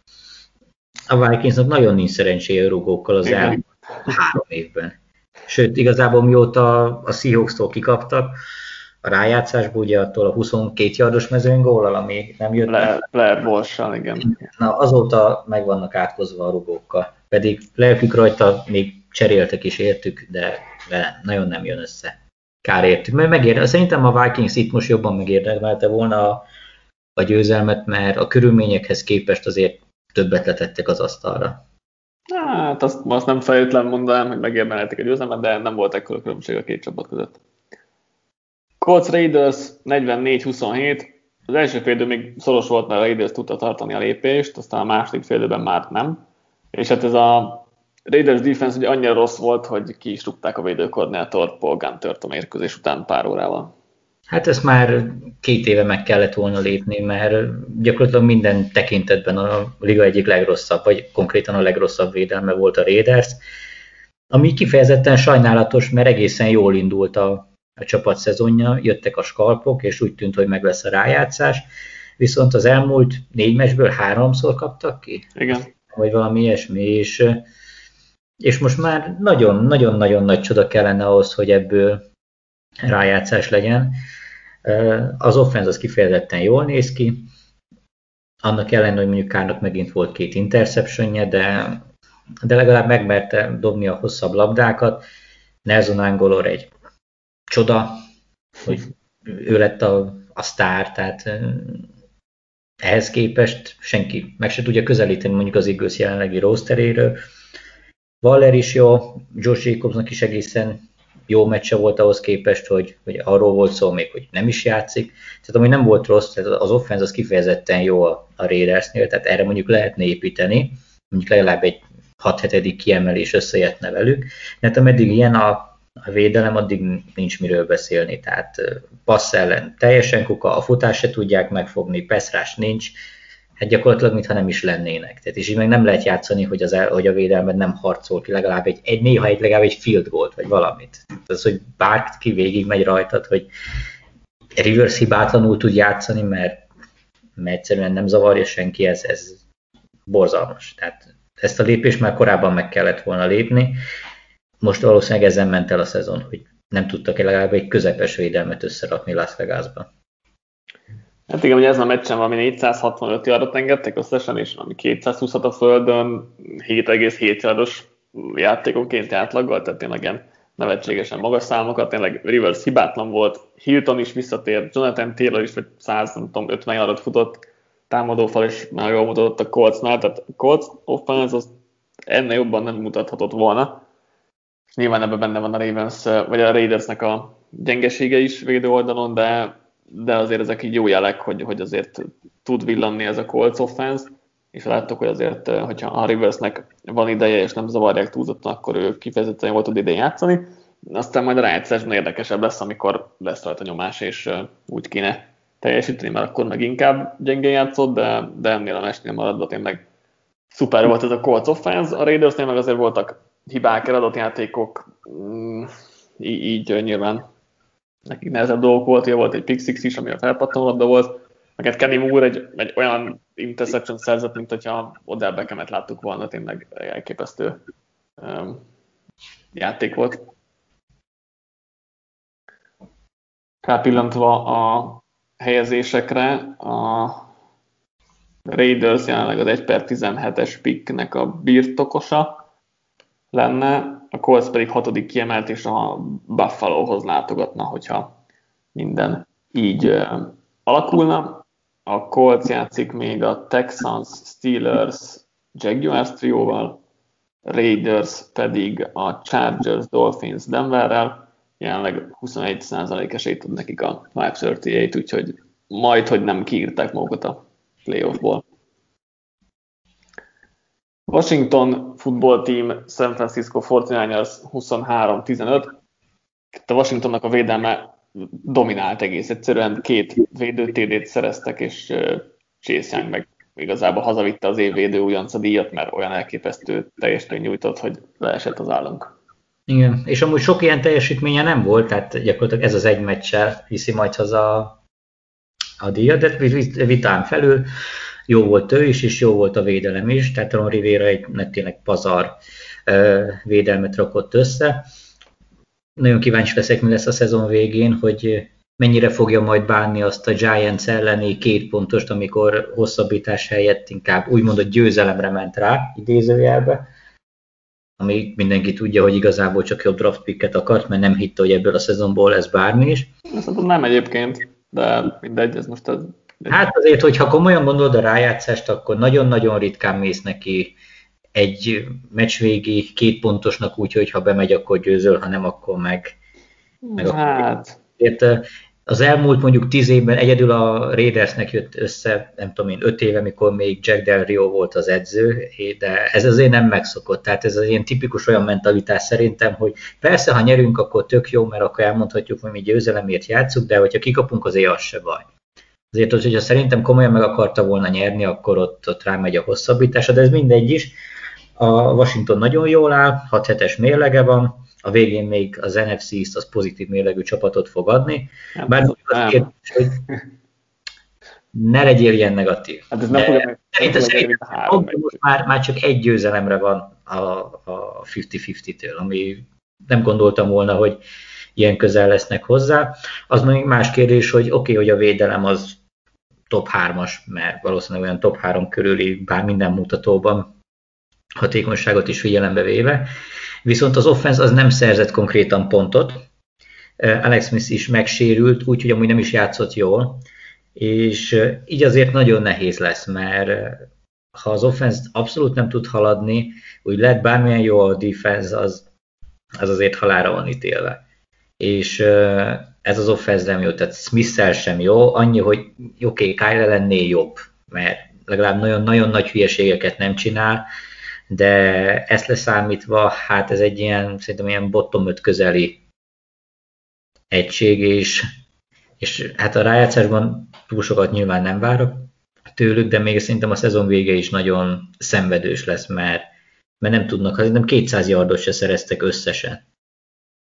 A Vikingsnak nagyon nincs szerencséje rugókkal az elmúlt három évben. Sőt, igazából mióta a Seahawks-tól kikaptak, a rájátszásból, ugye attól a 22 yardos mezőn gólal, ami nem jött. Le, Blair Walsh-sal, igen. Na, azóta meg vannak átkozva a rugókkal. Pedig lelkük rajta még cseréltek is értük, de, nagyon nem jön össze. Kár értük. Mert megérdel, szerintem a Vikings itt most jobban megérdemelte volna a, a győzelmet, mert a körülményekhez képest azért többet letettek az asztalra. Hát azt, azt nem feltétlenül mondanám, hogy megérdemelték a győzelmet, de nem volt ekkor különbség a két csapat között. Colts Raiders 44-27. Az első félidő még szoros volt, mert a Raiders tudta tartani a lépést, aztán a második félidőben már nem. És hát ez a Raiders defense ugye annyira rossz volt, hogy ki is rúgták a védőkoordinátor Paul Guntert a mérkőzés után pár órával. Hát ezt már két éve meg kellett volna lépni, mert gyakorlatilag minden tekintetben a liga egyik legrosszabb, vagy konkrétan a legrosszabb védelme volt a Raiders, ami kifejezetten sajnálatos, mert egészen jól indult a, a csapat szezonja, jöttek a skalpok, és úgy tűnt, hogy meg lesz a rájátszás, viszont az elmúlt négy mesből háromszor kaptak ki. Igen. Vagy valami ilyesmi, és, és most már nagyon-nagyon-nagyon nagy csoda kellene ahhoz, hogy ebből rájátszás legyen. Az offense az kifejezetten jól néz ki, annak ellenére, hogy mondjuk Kárnak megint volt két interceptionje, de, de legalább megmerte dobni a hosszabb labdákat. Nelson Angolor egy csoda, hogy ő lett a, a sztár, tehát ehhez képest senki meg se tudja közelíteni mondjuk az Eagles jelenlegi rosteréről. Waller is jó, Josh Jacobsnak is egészen jó meccse volt ahhoz képest, hogy, hogy arról volt szó még, hogy nem is játszik. Tehát ami nem volt rossz, tehát az offense az kifejezetten jó a, a Raidersnél, tehát erre mondjuk lehetne építeni, mondjuk legalább egy 6-7. kiemelés összejöttne velük. Tehát ameddig ilyen a a védelem, addig nincs miről beszélni. Tehát passz ellen teljesen kuka, a futás se tudják megfogni, peszrás nincs, hát gyakorlatilag mintha nem is lennének. Tehát és így meg nem lehet játszani, hogy, az el, hogy a védelmed nem harcol ki legalább egy, egy néha egy, legalább egy field goal vagy valamit. Tehát az, hogy bárki végig megy rajtad, hogy Rivers hibátlanul tud játszani, mert, mert egyszerűen nem zavarja senki, ez, ez borzalmas. Tehát ezt a lépést már korábban meg kellett volna lépni, most valószínűleg ezen ment el a szezon, hogy nem tudtak legalább egy közepes védelmet összerakni Las Vegasban. Hát igen, hogy ez a meccsen valami 465 yardot engedtek összesen, és ami 220 a földön, 7,7 yardos játékonként átlaggal, tehát tényleg ilyen nevetségesen magas számokat, tényleg Rivers hibátlan volt, Hilton is visszatért, Jonathan Taylor is vagy 100, nem tudom, 50 yardot futott, támadófal is már jól mutatott a Coltsnál, tehát Colts offense az ennél jobban nem mutathatott volna. Nyilván ebben benne van a Ravens, vagy a Raidersnek a gyengesége is védő oldalon, de, de azért ezek így jó jelek, hogy, hogy azért tud villanni ez a Colts offense, és láttuk, hogy azért, hogyha a Riversnek van ideje, és nem zavarják túlzottan, akkor ő kifejezetten jól tud idén játszani. Aztán majd a rájátszásban érdekesebb lesz, amikor lesz rajta nyomás, és úgy kéne teljesíteni, mert akkor meg inkább gyengén játszott, de, de ennél a mesnél maradva tényleg szuper volt ez a Colts offense. A Raidersnél meg azért voltak hibák, eladott játékok, mm, így, így nyilván nekik nehezebb dolgok volt, volt egy pick six is, ami a felpattanó labda volt, meg egy Kenny Moore egy, egy olyan interception szerzett, mint hogyha Odell Beckhamet láttuk volna, tényleg elképesztő um, játék volt. Rápillantva a helyezésekre, a Raiders jelenleg az 1 per 17-es picknek a birtokosa lenne, a Colts pedig hatodik kiemelt, és a Buffalohoz látogatna, hogyha minden így uh, alakulna. A Colts játszik még a Texans, Steelers, Jaguars trióval, Raiders pedig a Chargers, Dolphins, Denverrel, jelenleg 21% esélyt tud nekik a 538, úgyhogy majd, hogy nem kiírták magukat a playoffból. Washington football team, San Francisco 49ers 23-15. A Washingtonnak a védelme dominált egész egyszerűen, két védőtédét szereztek, és Chase meg igazából hazavitte az évvédő újonca díjat, mert olyan elképesztő teljesítmény nyújtott, hogy leesett az állunk. Igen, és amúgy sok ilyen teljesítménye nem volt, tehát gyakorlatilag ez az egy meccsel viszi majd haza a díjat, de vitán felül jó volt ő is, és jó volt a védelem is, tehát Ron Rivera egy tényleg pazar védelmet rakott össze. Nagyon kíváncsi leszek, mi lesz a szezon végén, hogy mennyire fogja majd bánni azt a Giants elleni két pontost, amikor hosszabbítás helyett inkább úgymond a győzelemre ment rá, idézőjelbe, ami mindenki tudja, hogy igazából csak jobb draft picket akart, mert nem hitte, hogy ebből a szezonból lesz bármi is. Ezt nem egyébként, de mindegy, ez most az... Hát azért, hogyha komolyan gondolod a rájátszást, akkor nagyon-nagyon ritkán mész neki egy meccs végi két pontosnak úgy, hogy ha bemegy, akkor győzöl, ha nem, akkor meg... meg hát... Akkor az elmúlt mondjuk tíz évben egyedül a Raidersnek jött össze, nem tudom én, öt éve, mikor még Jack Del Rio volt az edző, de ez azért nem megszokott. Tehát ez az ilyen tipikus olyan mentalitás szerintem, hogy persze, ha nyerünk, akkor tök jó, mert akkor elmondhatjuk, hogy mi győzelemért játszunk, de hogyha kikapunk, azért az se baj. Azért, hogyha szerintem komolyan meg akarta volna nyerni, akkor ott, ott rámegy a hosszabbítása, de ez mindegy is. A Washington nagyon jól áll, 6 hetes mérlege van, a végén még az NFC East az pozitív mérlegű csapatot fog adni. Nem, Bár az kérdés, hogy ne legyél ilyen negatív. Hát ez nem fogja most már, már csak egy győzelemre van a, a 50-50-től, ami nem gondoltam volna, hogy ilyen közel lesznek hozzá. Az még más kérdés, hogy oké, okay, hogy a védelem az top 3-as, mert valószínűleg olyan top 3 körüli bár minden mutatóban hatékonyságot is figyelembe véve, Viszont az offense az nem szerzett konkrétan pontot. Alex Smith is megsérült, úgyhogy amúgy nem is játszott jól, és így azért nagyon nehéz lesz, mert ha az offense abszolút nem tud haladni, úgy lehet bármilyen jó a defense, az, az azért halára van ítélve. És ez az offense nem jó, tehát smith sem jó, annyi, hogy oké, okay, Kyle lenné jobb, mert legalább nagyon-nagyon nagy hülyeségeket nem csinál, de ezt leszámítva, hát ez egy ilyen, szerintem ilyen bottom 5 közeli egység, és, és hát a rájátszásban túl sokat nyilván nem várok tőlük, de még szerintem a szezon vége is nagyon szenvedős lesz, mert, mert nem tudnak, nem 200 yardot se szereztek összesen.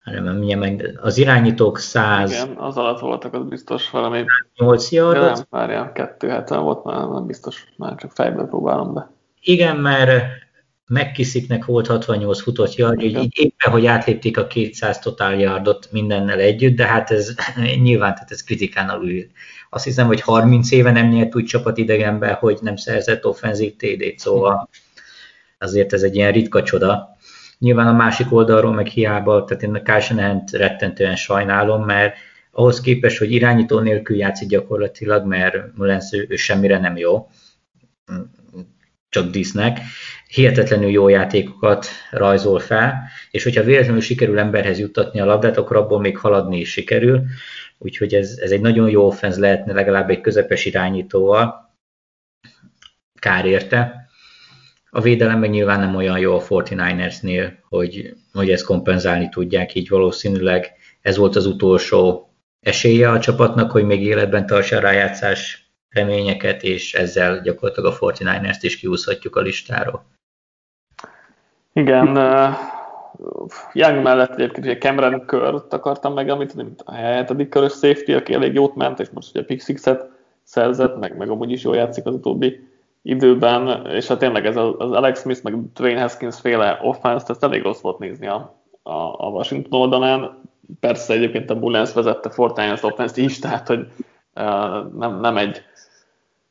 Hanem meg az irányítók 100... Igen, az alatt voltak, az biztos valami... 8 yardot? Nem, várjál, 270 volt, már nem biztos, már csak fejből próbálom be. Igen, mert McKissicknek volt 68 futott yard, így, így éppen, hogy átlépték a 200 total yardot mindennel együtt, de hát ez nyilván tehát ez kritikán alul. Azt hiszem, hogy 30 éve nem nyert úgy csapat idegenben, hogy nem szerzett offenzív TD-t, szóval azért ez egy ilyen ritka csoda. Nyilván a másik oldalról meg hiába, tehát én a carson rettentően sajnálom, mert ahhoz képest, hogy irányító nélkül játszik gyakorlatilag, mert Mulenz ő, ő semmire nem jó, csak disznek, hihetetlenül jó játékokat rajzol fel, és hogyha véletlenül sikerül emberhez juttatni a labdát, akkor abból még haladni is sikerül. Úgyhogy ez, ez egy nagyon jó offenz lehetne legalább egy közepes irányítóval. Kár érte. A védelem meg nyilván nem olyan jó a 49ersnél, hogy, hogy ezt kompenzálni tudják, így valószínűleg ez volt az utolsó esélye a csapatnak, hogy még életben tartsa a rájátszás reményeket, és ezzel gyakorlatilag a 49ers-t is kiúszhatjuk a listáról. Igen, uh, Young mellett egyébként ugye Cameron Kurt akartam megemlíteni, mint a hetedik körös safety, aki elég jót ment, és most ugye pick six-et szerzett, meg, meg amúgy is jól játszik az utóbbi időben, és hát tényleg ez az Alex Smith, meg Dwayne Haskins féle offense ezt elég rossz volt nézni a, a, a Washington oldalán. Persze egyébként a Bullens vezette Fortnite offense is, tehát hogy uh, nem, nem egy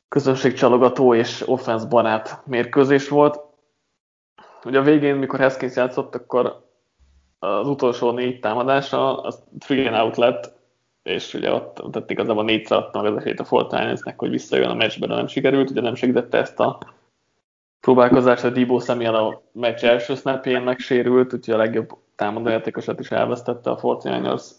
közönségcsalogató és offense barát mérkőzés volt. Ugye a végén, mikor Haskins játszott, akkor az utolsó négy támadása, az free and out lett, és ugye ott tehát igazából négyszer adta meg az esélyt a Fortnite-nek, hogy visszajön a meccsbe, de nem sikerült, ugye nem segítette ezt a próbálkozást, a Dibó Samuel a meccs első snapjén megsérült, úgyhogy a legjobb támadójátékosát is elvesztette a Fortnite-ers.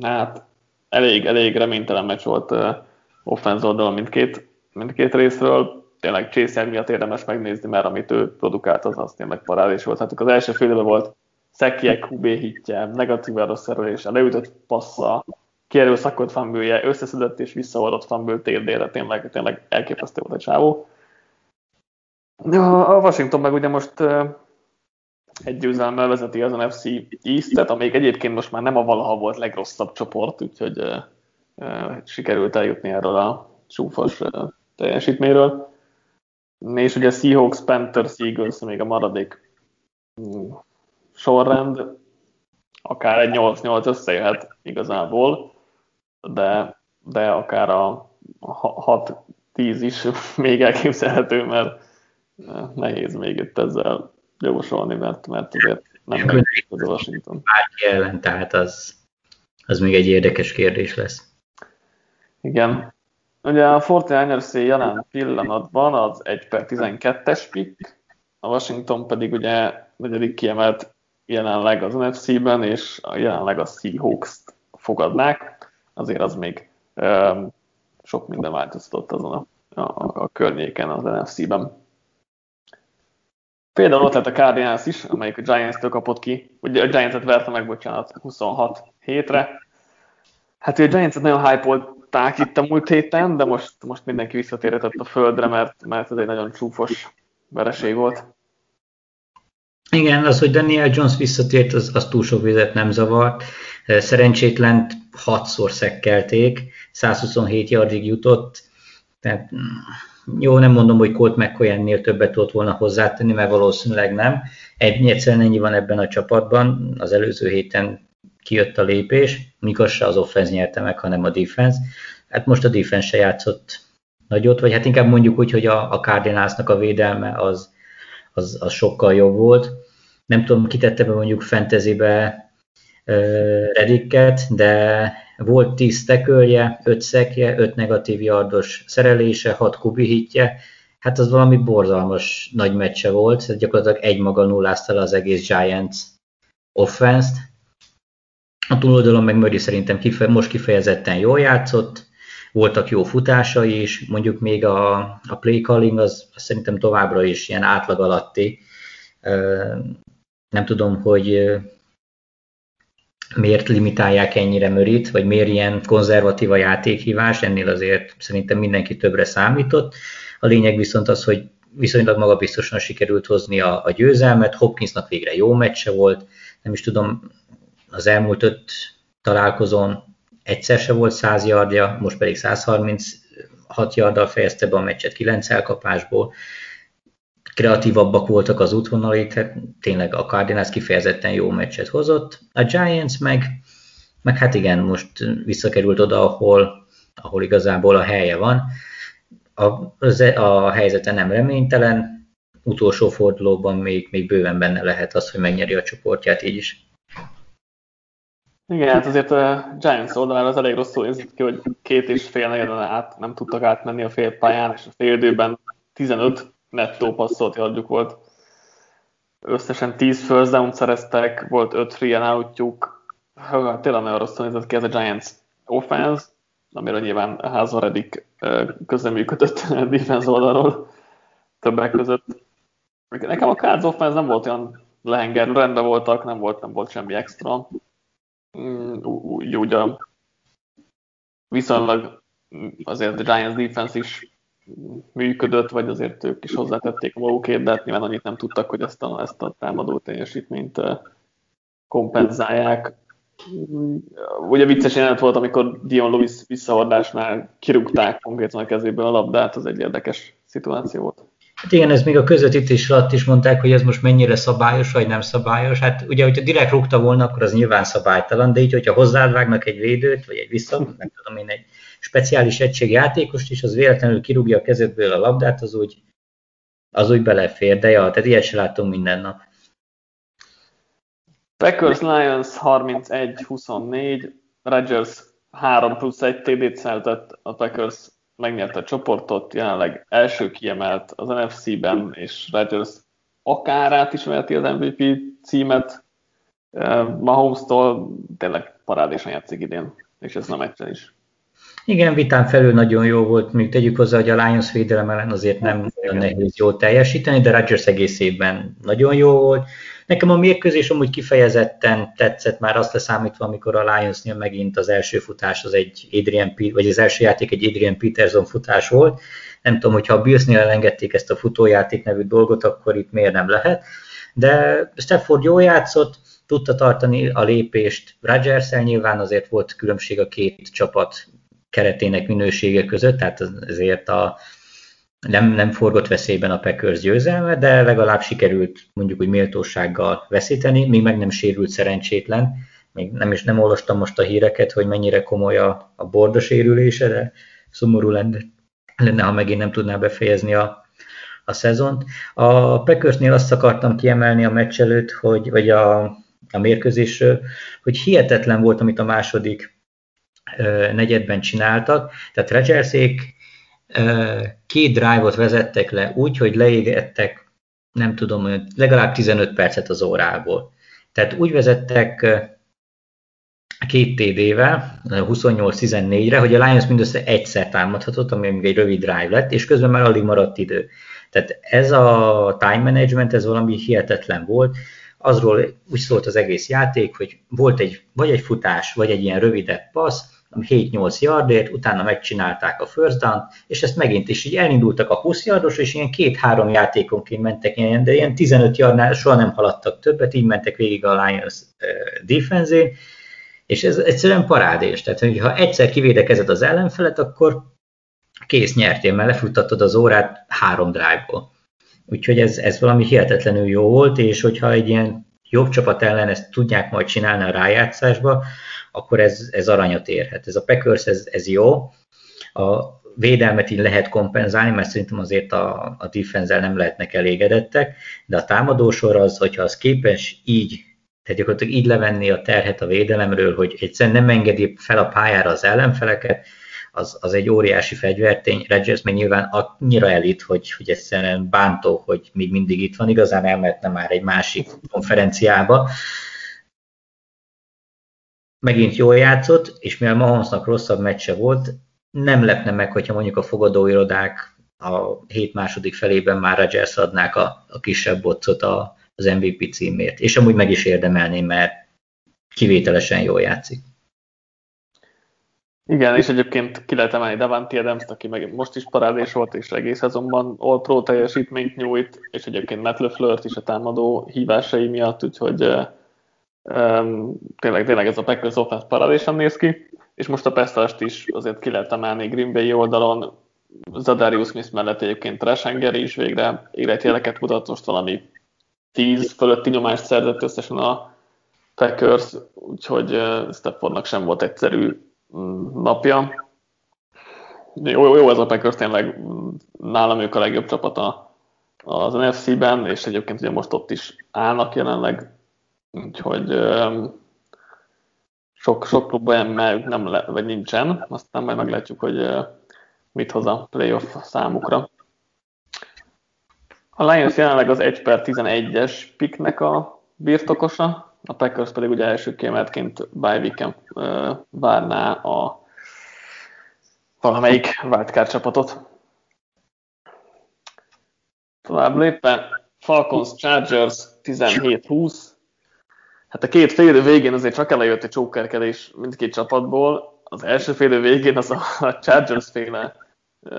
Hát elég, elég reménytelen meccs volt uh, offense oldalon mindkét, mindkét részről. Tényleg Chase miatt érdemes megnézni, mert amit ő produkált, az, az tényleg parádés volt. Hát az első fél volt Szekiek QB hitje, negatív erőszerülése, leütött passza, kierő szakott fumble összeszedett és visszaadott fumble térdére, tényleg, tényleg elképesztő volt a csávó. A Washington meg ugye most egy győzelemmel vezeti az NFC East-et, amelyik egyébként most már nem a valaha volt legrosszabb csoport, úgyhogy sikerült eljutni erről a csúfos teljesítményről. És ugye Seahawks, Panthers, Eagles még a maradék mm, sorrend, akár egy 8-8 összejöhet igazából, de, de akár a 6-10 is még elképzelhető, mert nehéz még itt ezzel jósolni, mert, mert azért nem megy az Washington. Bárki ellen, tehát az, az még egy érdekes kérdés lesz. Igen. Ugye a 49ers jelen pillanatban az 1 per 12-es pick, a Washington pedig ugye negyedik kiemelt jelenleg az NFC-ben, és jelenleg a Seahawks-t fogadnák. Azért az még sok minden változtatott azon a, a, a környéken az NFC-ben. Például ott lett a Cardinals is, amelyik a Giants-től kapott ki, ugye a Giants-et verte meg, bocsánat, 26 hétre. Hát a Giants-et nagyon hype itt a múlt héten, de most, most mindenki visszatérhetett a földre, mert, mert ez egy nagyon csúfos vereség volt. Igen, az, hogy Daniel Jones visszatért, az, az túl sok vizet nem zavart. Szerencsétlen hatszor szekkelték, 127 yardig jutott, tehát jó, nem mondom, hogy Colt McCoy többet tudott volna hozzátenni, mert valószínűleg nem. Egy, egyszerűen ennyi van ebben a csapatban, az előző héten kijött a lépés, mikor se az offense nyerte meg, hanem a defense. Hát most a defense se játszott nagyot, vagy hát inkább mondjuk úgy, hogy a, a Cardinalsnak a védelme az, az, az sokkal jobb volt. Nem tudom, kitette be mondjuk fantasybe Reddicket, de volt 10 tekölje, 5 szekje, 5 negatív yardos szerelése, 6 kubi hitje, hát az valami borzalmas nagy meccse volt, tehát gyakorlatilag egy maga nullázta az egész Giants offense-t. A túloldalon meg Murray szerintem kife- most kifejezetten jól játszott, voltak jó futásai is, mondjuk még a, a play calling az, az szerintem továbbra is ilyen átlag alatti. Nem tudom, hogy miért limitálják ennyire Mörit, vagy miért ilyen konzervatív a játékhívás, ennél azért szerintem mindenki többre számított. A lényeg viszont az, hogy viszonylag magabiztosan sikerült hozni a, a győzelmet, Hopkinsnak végre jó meccse volt, nem is tudom, az elmúlt öt találkozón egyszer se volt 100 yardja, most pedig 136 yarddal fejezte be a meccset 9 elkapásból, kreatívabbak voltak az útvonalai, tehát tényleg a Cardinals kifejezetten jó meccset hozott. A Giants meg, meg hát igen, most visszakerült oda, ahol, ahol igazából a helye van. A, a helyzete nem reménytelen, utolsó fordulóban még, még bőven benne lehet az, hogy megnyeri a csoportját így is. Igen, hát azért a Giants oldalára az elég rosszul érzik ki, hogy két és fél negyeden át nem tudtak átmenni a fél pályán, és a fél időben 15 nettó passzolt yardjuk volt. összesen 10 first down szereztek, volt 5 free and outjuk, tényleg nagyon rosszul nézett ki ez a Giants offense, amiről nyilván Házon Reddick közleműködött defense oldalról többek között. Nekem a Cards offense nem volt olyan lehenger, rendben voltak, nem volt, nem volt semmi extra. Mm, úgy, úgy a viszonylag azért a Giants defense is működött, vagy azért ők is hozzátették magukét, de hát nyilván annyit nem tudtak, hogy ezt a, ezt a támadó teljesítményt kompenzálják. Ugye vicces jelenet volt, amikor Dion Lewis visszahordásnál kirúgták konkrétan a kezéből a labdát, az egy érdekes szituáció volt. Hát igen, ez még a közvetítés alatt is mondták, hogy ez most mennyire szabályos, vagy nem szabályos. Hát ugye, hogyha direkt rúgta volna, akkor az nyilván szabálytalan, de így, hogyha hozzád vágnak egy védőt, vagy egy vissza, nem tudom én, egy speciális egység játékost is, az véletlenül kirúgja a kezedből a labdát, az úgy, az úgy belefér, de ja, tehát ilyet se látunk minden nap. Packers Lions 31-24, Rodgers 3 plusz 1 TD-t szerzett, a Packers megnyerte a csoportot, jelenleg első kiemelt az NFC-ben, és Rodgers akár át is veheti az MVP címet. Mahomes-tól tényleg parádésan játszik idén, és ez nem egyszer is. Igen, vitán felül nagyon jó volt, még tegyük hozzá, hogy a Lions védelem ellen azért nem olyan nehéz jól teljesíteni, de Rodgers egész évben nagyon jó volt. Nekem a mérkőzés amúgy kifejezetten tetszett már azt leszámítva, amikor a Lionsnél megint az első futás az egy Adrian, vagy az első játék egy Adrian Peterson futás volt. Nem tudom, hogyha a Billsnél elengedték ezt a futójáték nevű dolgot, akkor itt miért nem lehet. De Stafford jó játszott, tudta tartani a lépést rodgers nyilván azért volt különbség a két csapat keretének minősége között, tehát azért a, nem, nem forgott veszélyben a Packers győzelme, de legalább sikerült mondjuk úgy méltósággal veszíteni, még meg nem sérült szerencsétlen. Még nem is nem olvastam most a híreket, hogy mennyire komoly a, a borda sérülése, de szomorú lenne, lenne, ha megint nem tudná befejezni a, a szezont. A Packersnél azt akartam kiemelni a meccs előtt, hogy, vagy a, a mérkőzésről, hogy hihetetlen volt, amit a második negyedben csináltak. Tehát Rodgersék két drive-ot vezettek le úgy, hogy leégettek, nem tudom, legalább 15 percet az órából. Tehát úgy vezettek két TD-vel, 28-14-re, hogy a Lions mindössze egyszer támadhatott, ami még egy rövid drive lett, és közben már alig maradt idő. Tehát ez a time management, ez valami hihetetlen volt. Azról úgy szólt az egész játék, hogy volt egy, vagy egy futás, vagy egy ilyen rövidebb passz, 7-8 yardért, utána megcsinálták a first down és ezt megint is így elindultak a 20 yardos, és ilyen két-három játékonként mentek, ilyen, de ilyen 15 yardnál soha nem haladtak többet, így mentek végig a Lions defense és ez egyszerűen parádés. Tehát, ha egyszer kivédekezed az ellenfelet, akkor kész nyertél, mert lefuttattad az órát három drive-ból. Úgyhogy ez, ez valami hihetetlenül jó volt, és hogyha egy ilyen jobb csapat ellen ezt tudják majd csinálni a rájátszásba, akkor ez, ez aranyat érhet. Ez a Packers, ez, ez jó. A védelmet így lehet kompenzálni, mert szerintem azért a, a defense nem lehetnek elégedettek, de a támadósor az, hogyha az képes így tehát gyakorlatilag így levenni a terhet a védelemről, hogy egyszerűen nem engedi fel a pályára az ellenfeleket, az, az egy óriási fegyvertény. Rodgers meg nyilván annyira elit, hogy, hogy egyszerűen bántó, hogy még mindig itt van, igazán elmehetne már egy másik konferenciába, megint jól játszott, és mivel Mahomesnak rosszabb meccse volt, nem lepne meg, hogyha mondjuk a fogadóirodák a hét második felében már Rodgers adnák a, a kisebb bocot a, az MVP címért. És amúgy meg is érdemelném, mert kivételesen jól játszik. Igen, és egyébként ki lehet emelni Davanti adams aki meg most is parádés volt, és egész szezonban All Pro teljesítményt nyújt, és egyébként Matt LeFleur is a támadó hívásai miatt, úgyhogy Um, tényleg, tényleg ez a Packers offense parádésan néz ki, és most a Pestast is azért ki lehet emelni Green Bay oldalon, Zadarius Smith mellett egyébként Resengeri is végre életjeleket mutat, most valami 10 fölötti nyomást szerzett összesen a Packers, úgyhogy Stepfordnak sem volt egyszerű um, napja. Jó, jó, ez a Packers, tényleg nálam ők a legjobb csapata az NFC-ben, és egyébként ugye most ott is állnak jelenleg Úgyhogy sok, sok problémájuk nem le, vagy nincsen, aztán majd meglátjuk, hogy mit hoz a playoff számukra. A Lions jelenleg az 1 per 11-es piknek a birtokosa, a Packers pedig ugye első kiemeltként bye weekend várná a valamelyik wildcard csapatot. Tovább lépve, Falcons Chargers 17-20. Hát a két fél végén azért csak elejött egy csókerkedés mindkét csapatból. Az első fél végén az a Chargers féle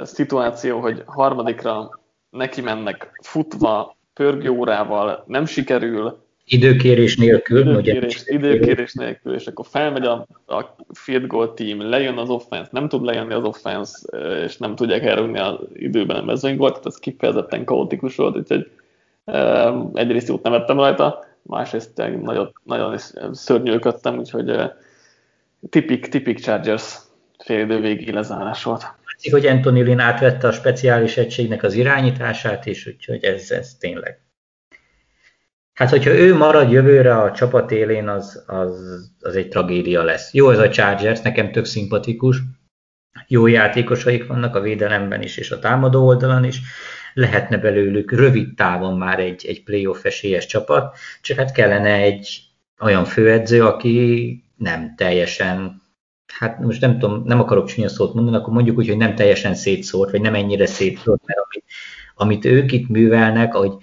szituáció, hogy harmadikra neki mennek futva, pörgőórával, nem sikerül. Időkérés nélkül. Időkérés, ugye? időkérés nélkül, és akkor felmegy a, a field goal team, lejön az offense, nem tud lejönni az offense, és nem tudják elrúgni az időben a mezőnygolt, tehát ez kifejezetten kaotikus volt, úgyhogy egyrészt jót nevettem rajta, másrészt nagyon, nagyon szörnyűködtem, úgyhogy tipik, tipik Chargers félidő végi lezárás volt. Látszik, hogy Anthony Lynn átvette a speciális egységnek az irányítását is, úgyhogy ez, ez tényleg. Hát, hogyha ő marad jövőre a csapat élén, az, az, az egy tragédia lesz. Jó ez a Chargers, nekem tök szimpatikus. Jó játékosaik vannak a védelemben is, és a támadó oldalon is. Lehetne belőlük rövid távon már egy, egy playoff esélyes csapat, csak hát kellene egy olyan főedző, aki nem teljesen hát most nem tudom, nem akarok csúnya szót mondani, akkor mondjuk úgy, hogy nem teljesen szétszórt, vagy nem ennyire szétszórt, mert amit, amit ők itt művelnek, hogy,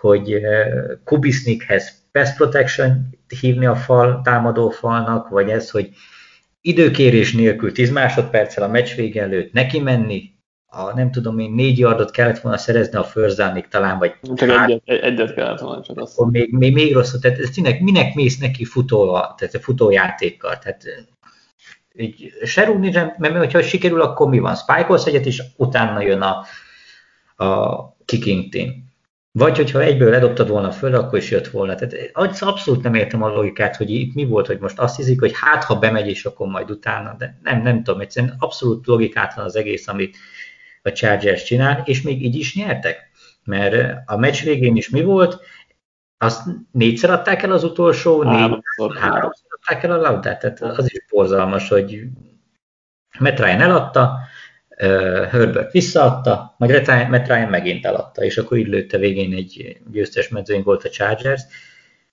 hogy eh, Kubisnikhez pass protection hívni a fal, támadó falnak, vagy ez, hogy időkérés nélkül 10 másodperccel a meccs vége előtt neki menni, a, nem tudom én, négy yardot kellett volna szerezni a first talán, vagy csak hát, egyet, egyet kellett volna, csak azt. Még, még, még rosszabb, tehát ez tényleg minek mész neki futóval, tehát futójátékkal, tehát így se rúgni, mert hogyha sikerül, akkor mi van? spike egyet, és utána jön a, a kicking team. Vagy hogyha egyből ledobtad volna föl, akkor is jött volna. Tehát abszolút nem értem a logikát, hogy itt mi volt, hogy most azt hiszik, hogy hát ha bemegy, és akkor majd utána, de nem, nem tudom, egyszerűen abszolút logikátlan az egész, amit a Chargers csinál, és még így is nyertek. Mert a meccs végén is mi volt, azt négyszer adták el az utolsó, háromszor, háromszor adták el a labdát, tehát az is borzalmas, hogy Matt Ryan eladta, uh, Herbert visszaadta, majd Matt Ryan megint eladta, és akkor így lőtte végén egy győztes mezőny volt a Chargers.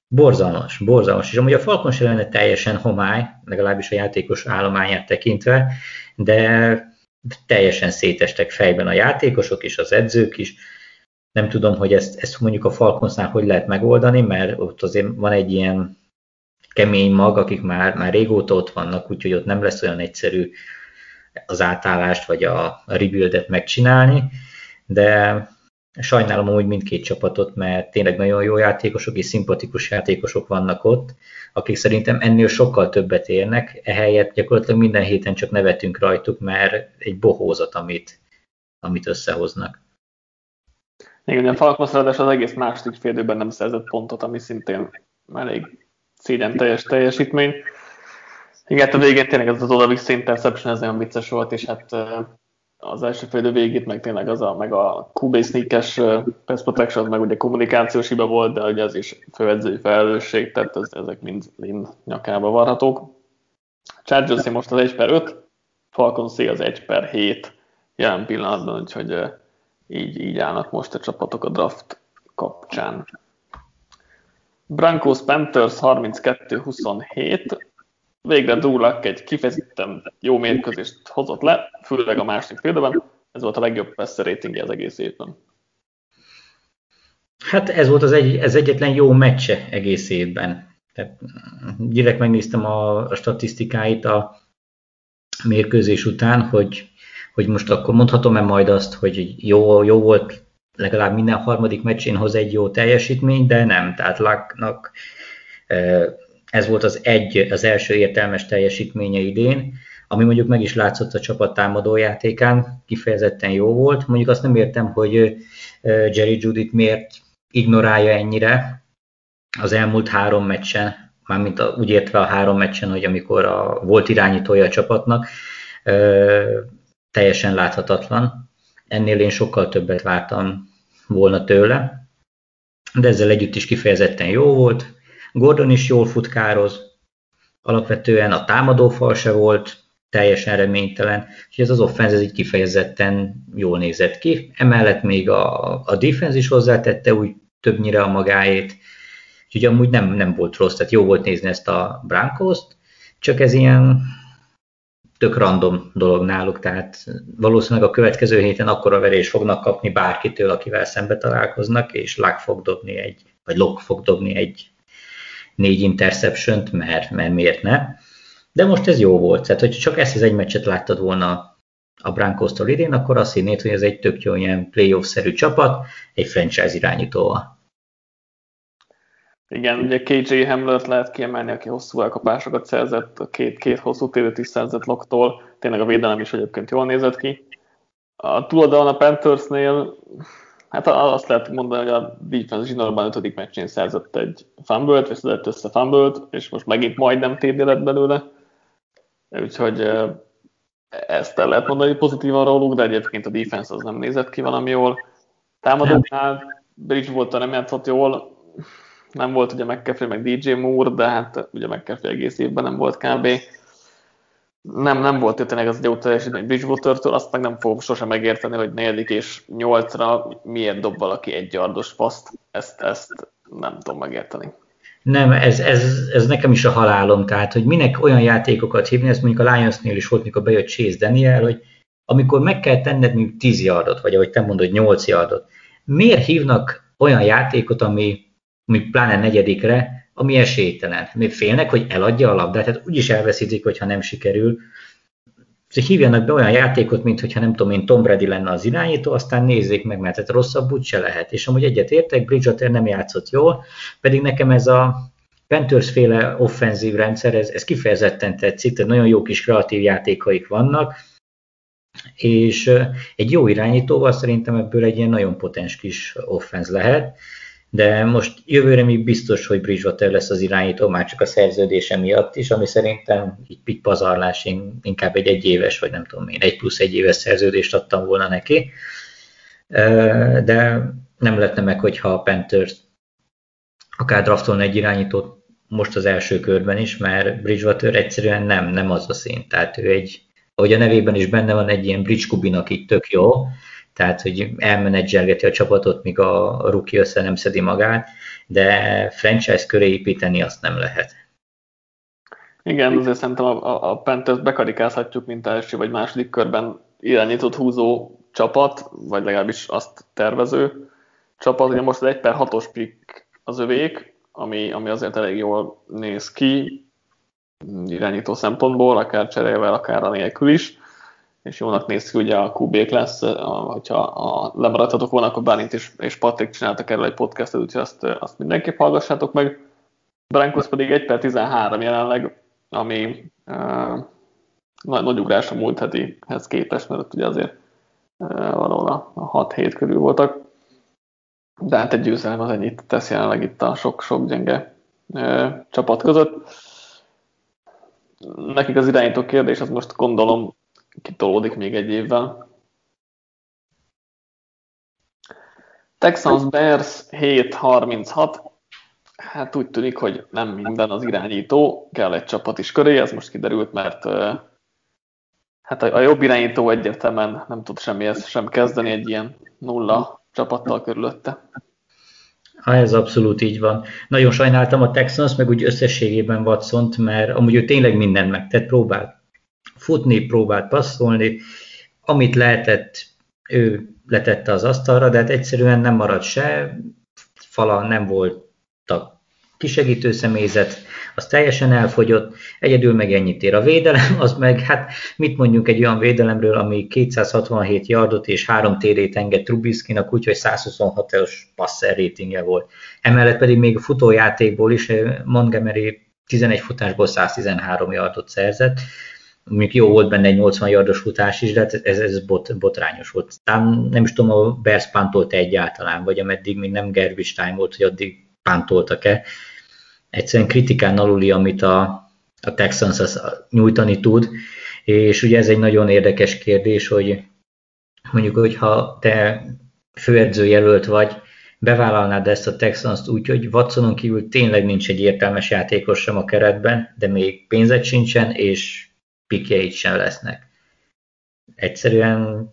Borzalmas, borzalmas. És amúgy a Falcons ellene teljesen homály, legalábbis a játékos állományát tekintve, de teljesen szétestek fejben a játékosok és az edzők is. Nem tudom, hogy ezt, ezt mondjuk a Falconsnál hogy lehet megoldani, mert ott azért van egy ilyen kemény mag, akik már, már régóta ott vannak, úgyhogy ott nem lesz olyan egyszerű az átállást vagy a, a rebuildet megcsinálni, de sajnálom úgy mindkét csapatot, mert tényleg nagyon jó játékosok és szimpatikus játékosok vannak ott, akik szerintem ennél sokkal többet érnek, ehelyett gyakorlatilag minden héten csak nevetünk rajtuk, mert egy bohózat, amit, amit összehoznak. Igen, a Falcons az egész második félidőben nem szerzett pontot, ami szintén elég szégyen teljes teljesítmény. Igen, hát a végén tényleg ez az oda-vissza interception, ez nagyon vicces volt, és hát az első félidő végét, meg tényleg az a, meg a QB sneakes pass protection, meg ugye kommunikációs hiba volt, de ugye az is főedzői felelősség, tehát ez, ezek mind Lin nyakába varhatók. Chargers most az 1 per 5, Falcons az 1 per 7 jelen pillanatban, úgyhogy így, így állnak most a csapatok a draft kapcsán. Broncos Panthers 32-27. Végre Drew egy kifejezetten jó mérkőzést hozott le, főleg a második félben. Ez volt a legjobb passer ratingje az egész évben. Hát ez volt az egy, ez egyetlen jó meccse egész évben. Tehát direkt megnéztem a, a statisztikáit a mérkőzés után, hogy hogy most akkor mondhatom-e majd azt, hogy jó, jó volt legalább minden harmadik meccsén hoz egy jó teljesítmény, de nem, tehát Lucknak ez volt az egy, az első értelmes teljesítménye idén, ami mondjuk meg is látszott a csapat támadójátékán, kifejezetten jó volt. Mondjuk azt nem értem, hogy Jerry Judit miért ignorálja ennyire az elmúlt három meccsen, mármint a, úgy értve a három meccsen, hogy amikor a, volt irányítója a csapatnak, teljesen láthatatlan. Ennél én sokkal többet vártam volna tőle, de ezzel együtt is kifejezetten jó volt. Gordon is jól futkároz, alapvetően a támadófal se volt teljesen reménytelen, és ez az offense ez így kifejezetten jól nézett ki. Emellett még a, a defense is hozzátette úgy többnyire a magáét, úgyhogy amúgy nem, nem volt rossz, tehát jó volt nézni ezt a Broncos-t, csak ez ilyen tök random dolog náluk, tehát valószínűleg a következő héten akkora verés fognak kapni bárkitől, akivel szembe találkoznak, és Luck fog dobni egy, vagy Lok fog dobni egy négy interception mert, mert miért ne. De most ez jó volt, tehát hogyha csak ezt az egy meccset láttad volna a Broncos-tól idén, akkor azt hinnéd, hogy ez egy tök jó ilyen playoff-szerű csapat, egy franchise irányítóval. Igen, ugye KJ Hamlert lehet kiemelni, aki hosszú elkapásokat szerzett, a két, két hosszú tévőt is szerzett loktól, tényleg a védelem is egyébként jól nézett ki. A túloldalon a Panthersnél, hát azt lehet mondani, hogy a defense zsinórban 5. meccsén szerzett egy fumble-t, vagy szedett össze fumble és most megint majdnem TD lett belőle. Úgyhogy ezt el lehet mondani pozitívan róluk, de egyébként a defense az nem nézett ki valami jól. Támadóknál Bridgewater nem játszott jól, nem volt ugye McCaffrey meg DJ Moore, de hát ugye McCaffrey egész évben nem volt kb. Nem, nem volt tényleg az egy jó teljesítmény Bridgewater-től, azt meg nem fogom sosem megérteni, hogy negyedik és nyolcra miért dob valaki egy yardos paszt. Ezt, ezt nem tudom megérteni. Nem, ez, ez, ez nekem is a halálom, tehát hogy minek olyan játékokat hívni, ez mondjuk a Lionsnél is volt, mikor bejött Chase Daniel, hogy amikor meg kell tenned mondjuk 10 yardot, vagy ahogy te mondod, 8 yardot, miért hívnak olyan játékot, ami még pláne negyedikre, ami esélytelen. Még félnek, hogy eladja a labdát, tehát úgyis elveszítik, hogyha nem sikerül. Szóval hívjanak be olyan játékot, mint hogyha nem tudom én, Tom Brady lenne az irányító, aztán nézzék meg, mert rosszabb úgy se lehet. És amúgy egyet értek, Bridgewater nem játszott jól, pedig nekem ez a Panthers féle offenzív rendszer, ez, ez kifejezetten tetszik, tehát nagyon jó kis kreatív játékaik vannak, és egy jó irányítóval szerintem ebből egy ilyen nagyon potens kis offenz lehet de most jövőre még biztos, hogy Bridgewater lesz az irányító, már csak a szerződése miatt is, ami szerintem így pik pazarlás, én inkább egy egyéves, vagy nem tudom én, egy plusz egy éves szerződést adtam volna neki, de nem lehetne meg, hogyha a Panthers akár draftolna egy irányítót most az első körben is, mert Bridgewater egyszerűen nem, nem az a szint. Tehát ő egy, ahogy a nevében is benne van, egy ilyen bridge kubin, aki tök jó, tehát hogy elmenedzselgeti a csapatot, míg a rookie össze nem szedi magát, de franchise köré építeni azt nem lehet. Igen, azért szerintem a, a Panthers bekarikázhatjuk, mint első vagy második körben irányított húzó csapat, vagy legalábbis azt tervező csapat. Ugye most az 1 per 6-os pick az övék, ami, ami azért elég jól néz ki irányító szempontból, akár cserélvel, akár a nélkül is és jónak néz ki, ugye a QB lesz, hogyha a, lemaradhatok volna, akkor Bálint és, és Patrik csináltak erről egy podcastot, úgyhogy azt, azt mindenképp hallgassátok meg. Broncos pedig 1 per 13 jelenleg, ami uh, nagy, nagy ugrás a múlt hetihez képest, mert ugye azért uh, valahol a 6-7 körül voltak. De hát egy győzelem az ennyit tesz jelenleg itt a sok-sok gyenge uh, csapat között. Nekik az irányító kérdés, az most gondolom kitolódik még egy évvel. Texans Bears 7-36. Hát úgy tűnik, hogy nem minden az irányító, kell egy csapat is köré, ez most kiderült, mert hát a, jobb irányító egyértelműen nem tud semmihez sem kezdeni egy ilyen nulla csapattal körülötte. Ha ez abszolút így van. Nagyon sajnáltam a Texans, meg úgy összességében watson mert amúgy ő tényleg mindent megtett, próbált futni, próbált passzolni, amit lehetett, ő letette az asztalra, de hát egyszerűen nem maradt se, fala nem voltak kisegítő személyzet, az teljesen elfogyott, egyedül meg ennyit ér a védelem, az meg, hát mit mondjuk egy olyan védelemről, ami 267 yardot és 3 TD-t enged Trubisky-nak, úgyhogy 126-os passer ratingje volt. Emellett pedig még a futójátékból is Montgomery 11 futásból 113 yardot szerzett, még jó volt benne egy 80 yardos futás is, de hát ez, ez bot, botrányos volt. Tám, nem is tudom, a Bears pántolt egyáltalán, vagy ameddig még nem Gervis time volt, hogy addig pántoltak-e. Egyszerűen kritikán aluli, amit a, a Texans az nyújtani tud, és ugye ez egy nagyon érdekes kérdés, hogy mondjuk, hogyha te főedző jelölt vagy, bevállalnád ezt a Texans-t úgy, hogy Watsonon kívül tényleg nincs egy értelmes játékos sem a keretben, de még pénzed sincsen, és pikjeid sem lesznek. Egyszerűen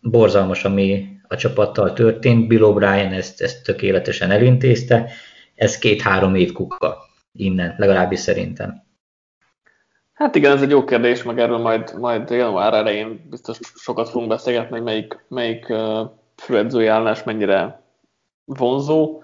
borzalmas, ami a csapattal történt. Bill O'Brien ezt, ezt tökéletesen elintézte. Ez két-három év kuka innen, legalábbis szerintem. Hát igen, ez egy jó kérdés, meg erről majd, majd január elején biztos sokat fogunk beszélgetni, hogy melyik, melyik főedzői állás mennyire vonzó.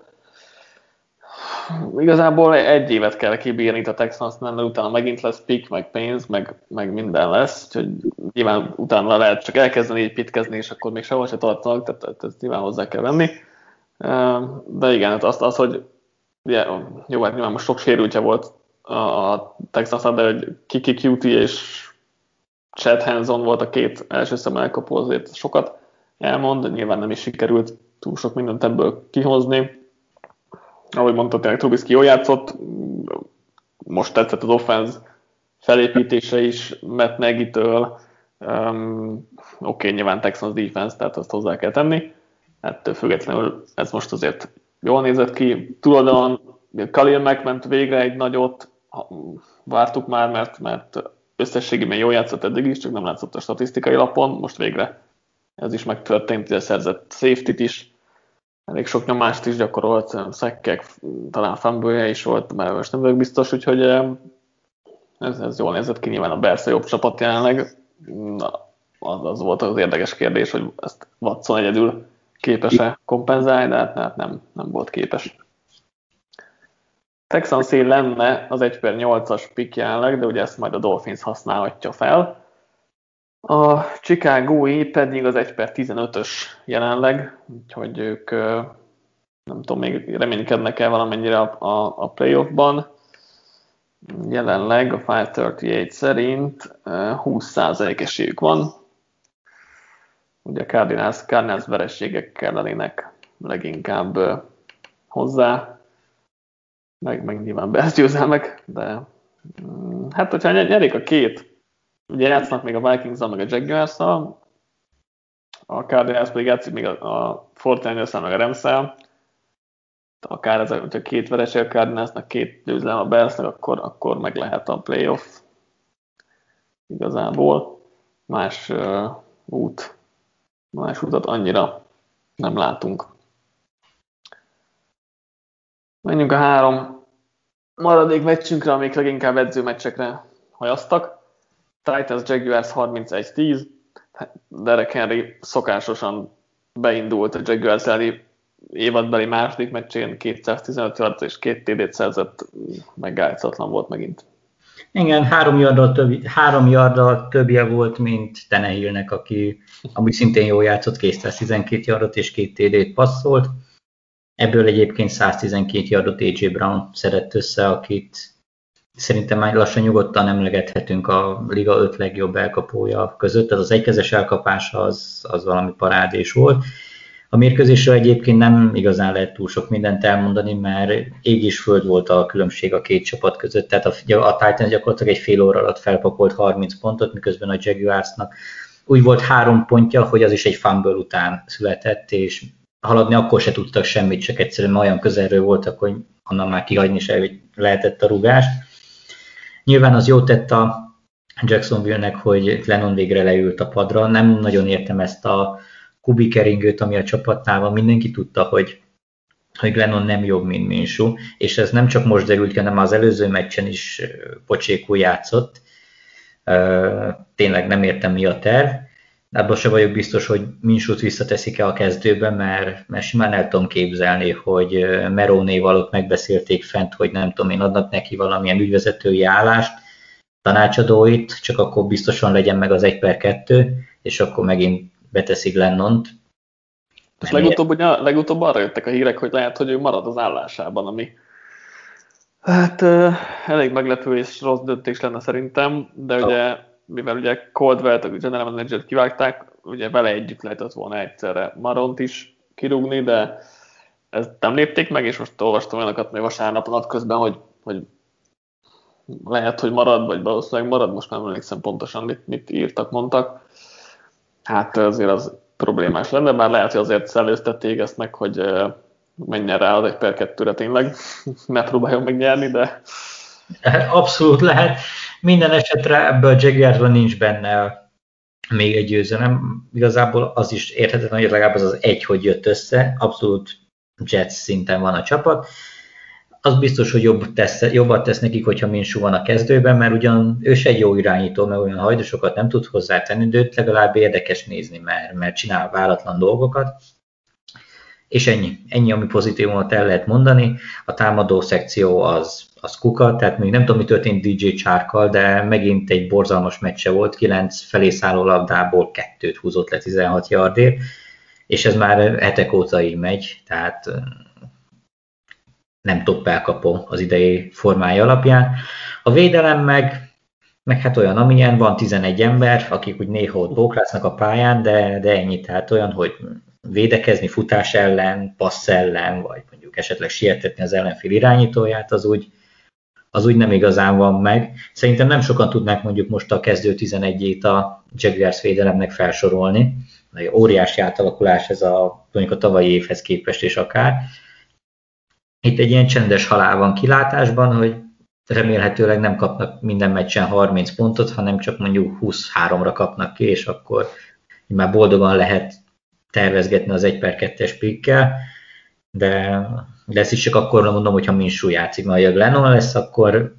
Igazából egy évet kell kibírni a Texans, mert utána megint lesz pick, meg pénz, meg, meg minden lesz, úgyhogy nyilván utána lehet csak elkezdeni építkezni, és akkor még sehol se tartanak, tehát ezt nyilván hozzá kell venni. De igen, hát azt, az, hogy ugye, jó, hát nyilván most sok sérültje volt a Texas de hogy Kiki Cutie és Chad Hanson volt a két első szem elkapó, azért sokat elmond, nyilván nem is sikerült túl sok mindent ebből kihozni. Ahogy mondta, tényleg Trubisky jól játszott, most tetszett az offense felépítése is Matt Nagy-től, um, oké, okay, nyilván Texans defense, tehát azt hozzá kell tenni, ettől függetlenül ez most azért jól nézett ki. Tulajdon Khalil megment végre egy nagyot, vártuk már, mert, mert összességében jól játszott eddig is, csak nem látszott a statisztikai lapon, most végre ez is megtörtént, hogy szerzett safety is, elég sok nyomást is gyakorolt, szekkek, talán fumble is volt, mert most nem vagyok biztos, úgyhogy ez, ez jól nézett ki, nyilván a Bersze jobb csapat jelenleg, Na, az, az volt az érdekes kérdés, hogy ezt Watson egyedül képes-e kompenzálni, de hát, hát nem, nem volt képes. Texans lenne az 1 per 8-as pick jelenleg, de ugye ezt majd a Dolphins használhatja fel. A chicago pedig az 1 per 15-ös jelenleg, úgyhogy ők nem tudom, még reménykednek el valamennyire a, a, a playoffban. Jelenleg a 538 szerint 20% esélyük van. Ugye a Cardinals, Cardinals verességekkel lennének leginkább hozzá, meg, meg nyilván Bears győzelmek, de mm, hát hogyha nyerik a két, ugye játszanak még a vikings meg a jaguars a Cardinals pedig játszik még a, a fortnite meg a rams akár ez, hogyha két vereség a Cardinalsnak, két győzelem a Bearsnek, akkor, akkor meg lehet a playoff igazából. Más uh, út, más utat annyira nem látunk. Menjünk a három maradék meccsünkre, amik leginkább edzőmeccsekre hajaztak. Titans Jaguars 31-10. Derek Henry szokásosan beindult a Jaguars elleni évadbeli második meccsén 215 yard és két TD-t szerzett, meg volt megint. Igen, három yarddal, több, három yarddal többje volt, mint Tenehillnek, aki ami szintén jól játszott, 212 yardot és két TD-t passzolt. Ebből egyébként 112 yardot AJ Brown szedett össze, akit szerintem már lassan nyugodtan emlegethetünk a liga öt legjobb elkapója között, tehát az egykezes elkapása az, az valami parádés volt. A mérkőzésről egyébként nem igazán lehet túl sok mindent elmondani, mert ég és föld volt a különbség a két csapat között, tehát a, a Titans gyakorlatilag egy fél óra alatt felpakolt 30 pontot, miközben a Jaguarsnak úgy volt három pontja, hogy az is egy fumble után született, és haladni akkor se tudtak semmit, csak egyszerűen olyan közelről voltak, hogy onnan már kihagyni se lehetett a rugást. Nyilván az jó tett a Jacksonville-nek, hogy Lennon végre leült a padra. Nem nagyon értem ezt a kubikeringőt, ami a csapatnál van. Mindenki tudta, hogy hogy Glennon nem jobb, mint Minsú, és ez nem csak most derült ki, hanem az előző meccsen is pocsékul játszott. Tényleg nem értem, mi a terv. Abban se vagyok biztos, hogy Minsút visszateszik-e a kezdőbe, mert, mert simán el tudom képzelni, hogy Merónéval ott megbeszélték fent, hogy nem tudom én, adnak neki valamilyen ügyvezetői állást, tanácsadóit, csak akkor biztosan legyen meg az 1 per 2, és akkor megint beteszik Lennont. És legutóbb, ugye, legutóbb arra jöttek a hírek, hogy lehet, hogy ő marad az állásában, ami hát elég meglepő és rossz döntés lenne szerintem, de ugye mivel ugye Coldwell-t, a general manager kivágták, ugye vele együtt lehetett volna egyszerre Maront is kirúgni, de ezt nem lépték meg, és most olvastam olyanokat még vasárnap nap közben, hogy, hogy lehet, hogy marad, vagy valószínűleg marad, most nem emlékszem pontosan, mit, mit írtak, mondtak. Hát azért az problémás lenne, bár lehet, hogy azért szellőztették ezt meg, hogy menjen rá az egy per kettőre tényleg, ne próbáljon megnyerni, de... Abszolút lehet Minden esetre ebből a Jaguarsban nincs benne még egy győzelem. Igazából az is érthetetlen, hogy legalább az az egy, hogy jött össze. Abszolút Jets szinten van a csapat. Az biztos, hogy jobb tesz, jobbat tesz nekik, hogyha Minsú van a kezdőben, mert ugyan ő se egy jó irányító, mert olyan hajdosokat nem tud hozzátenni, de őt legalább érdekes nézni, mert, mert csinál váratlan dolgokat. És ennyi. Ennyi, ami pozitívumot el lehet mondani. A támadó szekció az az kuka, tehát még nem tudom, mi történt DJ Csárkkal, de megint egy borzalmas meccse volt, 9 felé szálló labdából kettőt húzott le 16 yardért, és ez már hetek óta így megy, tehát nem top elkapó az idei formája alapján. A védelem meg, meg hát olyan, amilyen van 11 ember, akik úgy néha ott bókrásznak a pályán, de, de ennyi, tehát olyan, hogy védekezni futás ellen, passz ellen, vagy mondjuk esetleg sietetni az ellenfél irányítóját, az úgy, az úgy nem igazán van meg. Szerintem nem sokan tudnák mondjuk most a kezdő 11-ét a Jaguars védelemnek felsorolni. Óriási átalakulás ez a, mondjuk a tavalyi évhez képest és akár. Itt egy ilyen csendes halál van kilátásban, hogy remélhetőleg nem kapnak minden meccsen 30 pontot, hanem csak mondjuk 23-ra kapnak ki, és akkor már boldogan lehet tervezgetni az 1 per 2-es pikkel, de de ezt is csak akkor mondom, hogyha Minsú játszik, mert ha Lennon lesz, akkor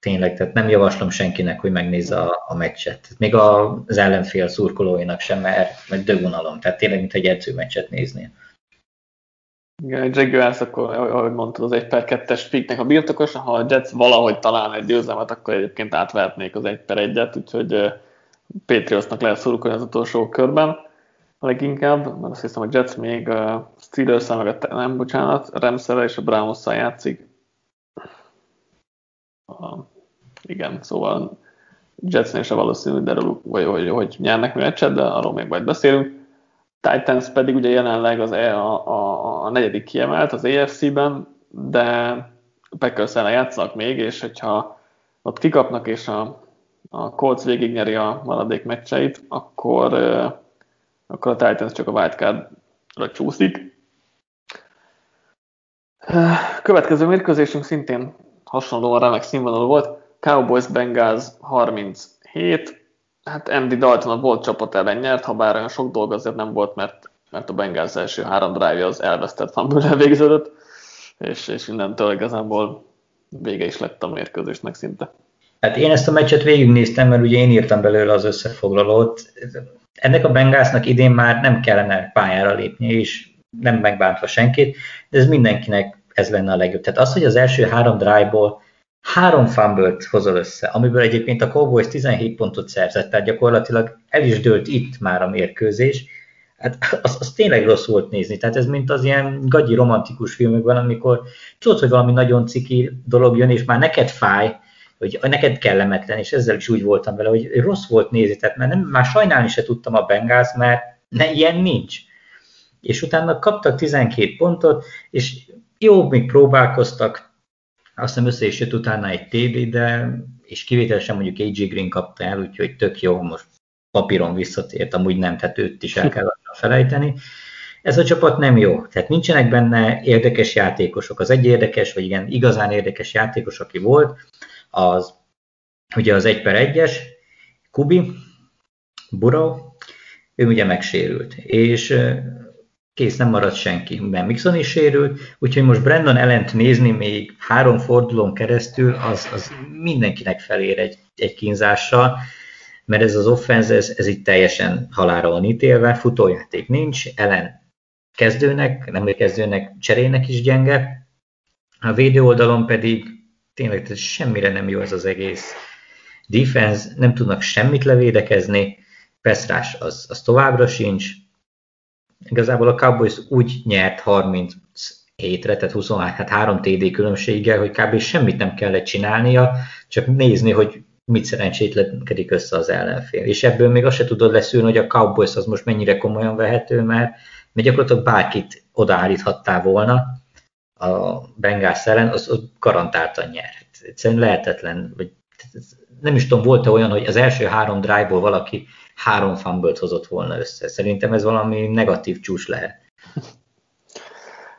tényleg, tehát nem javaslom senkinek, hogy megnézze a, a meccset. Még az ellenfél szurkolóinak sem, mert, mert dögunalom. Tehát tényleg, mint egy edzőmeccset nézni. Igen, egy Jaguars, akkor, ahogy mondtad, az 1 per 2-es piknek a birtokos, ha a Jets valahogy talál egy győzelmet, akkor egyébként átvehetnék az 1 per 1-et, úgyhogy Patriotsnak lehet szurkolni az utolsó körben leginkább, mert azt hiszem, a Jets még a steelers meg a, nem, bocsánat, rams és a browns játszik. Uh, igen, szóval Jetsnél se valószínű, de arról, vagy, hogy, hogy nyernek mi meccset, de arról még majd beszélünk. Titans pedig ugye jelenleg az e, a, a, a negyedik kiemelt az AFC-ben, de packers játszanak még, és hogyha ott kikapnak, és a, a Colts végignyeri a maradék meccseit, akkor akkor a Titans csak a wildcard-ra csúszik. Következő mérkőzésünk szintén hasonlóan remek színvonalú volt. Cowboys Bengals 37. Hát Andy Dalton a volt csapat ellen nyert, ha bár olyan sok dolga azért nem volt, mert, mert a Bengals első három drive az elvesztett fumble végződött, és, és innentől igazából vége is lett a mérkőzésnek szinte. Hát én ezt a meccset végignéztem, mert ugye én írtam belőle az összefoglalót ennek a Bengalsnak idén már nem kellene pályára lépni, és nem megbántva senkit, de ez mindenkinek ez lenne a legjobb. Tehát az, hogy az első három drive-ból három fumble hozol össze, amiből egyébként a Cowboys 17 pontot szerzett, tehát gyakorlatilag el is dőlt itt már a mérkőzés, hát az, az tényleg rossz volt nézni. Tehát ez mint az ilyen gagyi romantikus filmekben, amikor tudod, hogy valami nagyon ciki dolog jön, és már neked fáj, hogy neked kellemetlen, és ezzel is úgy voltam vele, hogy rossz volt nézni, tehát mert nem, már sajnálni se tudtam a Bengals, mert ne, ilyen nincs. És utána kaptak 12 pontot, és jó, még próbálkoztak, azt hiszem össze is jött utána egy TD, de és kivételesen mondjuk AJ Green kapta el, úgyhogy tök jó, most papíron visszatért, amúgy nem, tehát őt is el kell felejteni. Ez a csapat nem jó, tehát nincsenek benne érdekes játékosok. Az egy érdekes, vagy igen, igazán érdekes játékos, aki volt, az ugye az 1 per 1-es, Kubi, Burrow, ő ugye megsérült, és kész, nem maradt senki, mert Mixon is sérült, úgyhogy most Brandon ellent nézni még három fordulón keresztül, az, az mindenkinek felér egy, egy kínzással, mert ez az offense, ez, ez itt teljesen halára van ítélve, futójáték nincs, ellen kezdőnek, nem kezdőnek, cserének is gyenge, a védő oldalon pedig tényleg tehát semmire nem jó ez az egész defense, nem tudnak semmit levédekezni, Peszrás az, az továbbra sincs. Igazából a Cowboys úgy nyert 37-re, tehát 23, hát 3 TD különbséggel, hogy kb. semmit nem kellett csinálnia, csak nézni, hogy mit szerencsétlenkedik össze az ellenfél. És ebből még azt se tudod leszűrni, hogy a Cowboys az most mennyire komolyan vehető, mert, mert gyakorlatilag bárkit odaállíthattál volna, a Bengals ellen, az, az garantáltan nyer. Egyszerűen lehetetlen, vagy nem is tudom, volt-e olyan, hogy az első három drive-ból valaki három fumble hozott volna össze. Szerintem ez valami negatív csúcs lehet.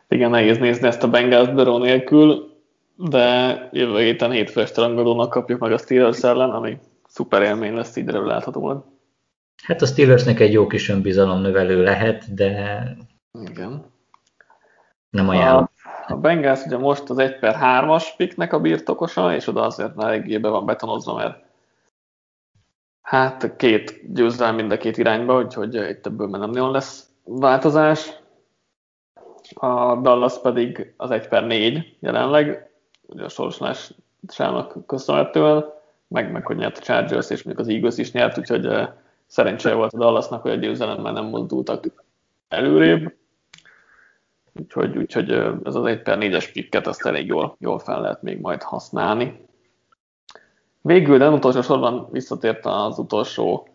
Igen, nehéz nézni ezt a Bengals Burrow nélkül. de jövő héten hétfő este rangadónak kapjuk meg a Steelers ellen, ami szuper élmény lesz így láthatóan. Hát a Steelersnek egy jó kis önbizalom növelő lehet, de Igen. nem ajánlom. A, a Bengals ugye most az 1 per 3-as piknek a birtokosa, és oda azért eléggé be van betonozva, mert hát két győzelem mind a két irányba, úgyhogy itt ebből már nem nagyon lesz változás. A Dallas pedig az 1 per 4 jelenleg, ugye a sorsolásának köszönhetően, meg, meg hogy nyert a Chargers, és mondjuk az Eagles is nyert, úgyhogy uh, szerencséje volt a Dallasnak, hogy a győzelemmel nem mozdultak előrébb. Úgyhogy, úgyhogy ez az 1 per 4-es pikket azt elég jól, jól fel lehet még majd használni. Végül, de utolsó sorban visszatért az utolsó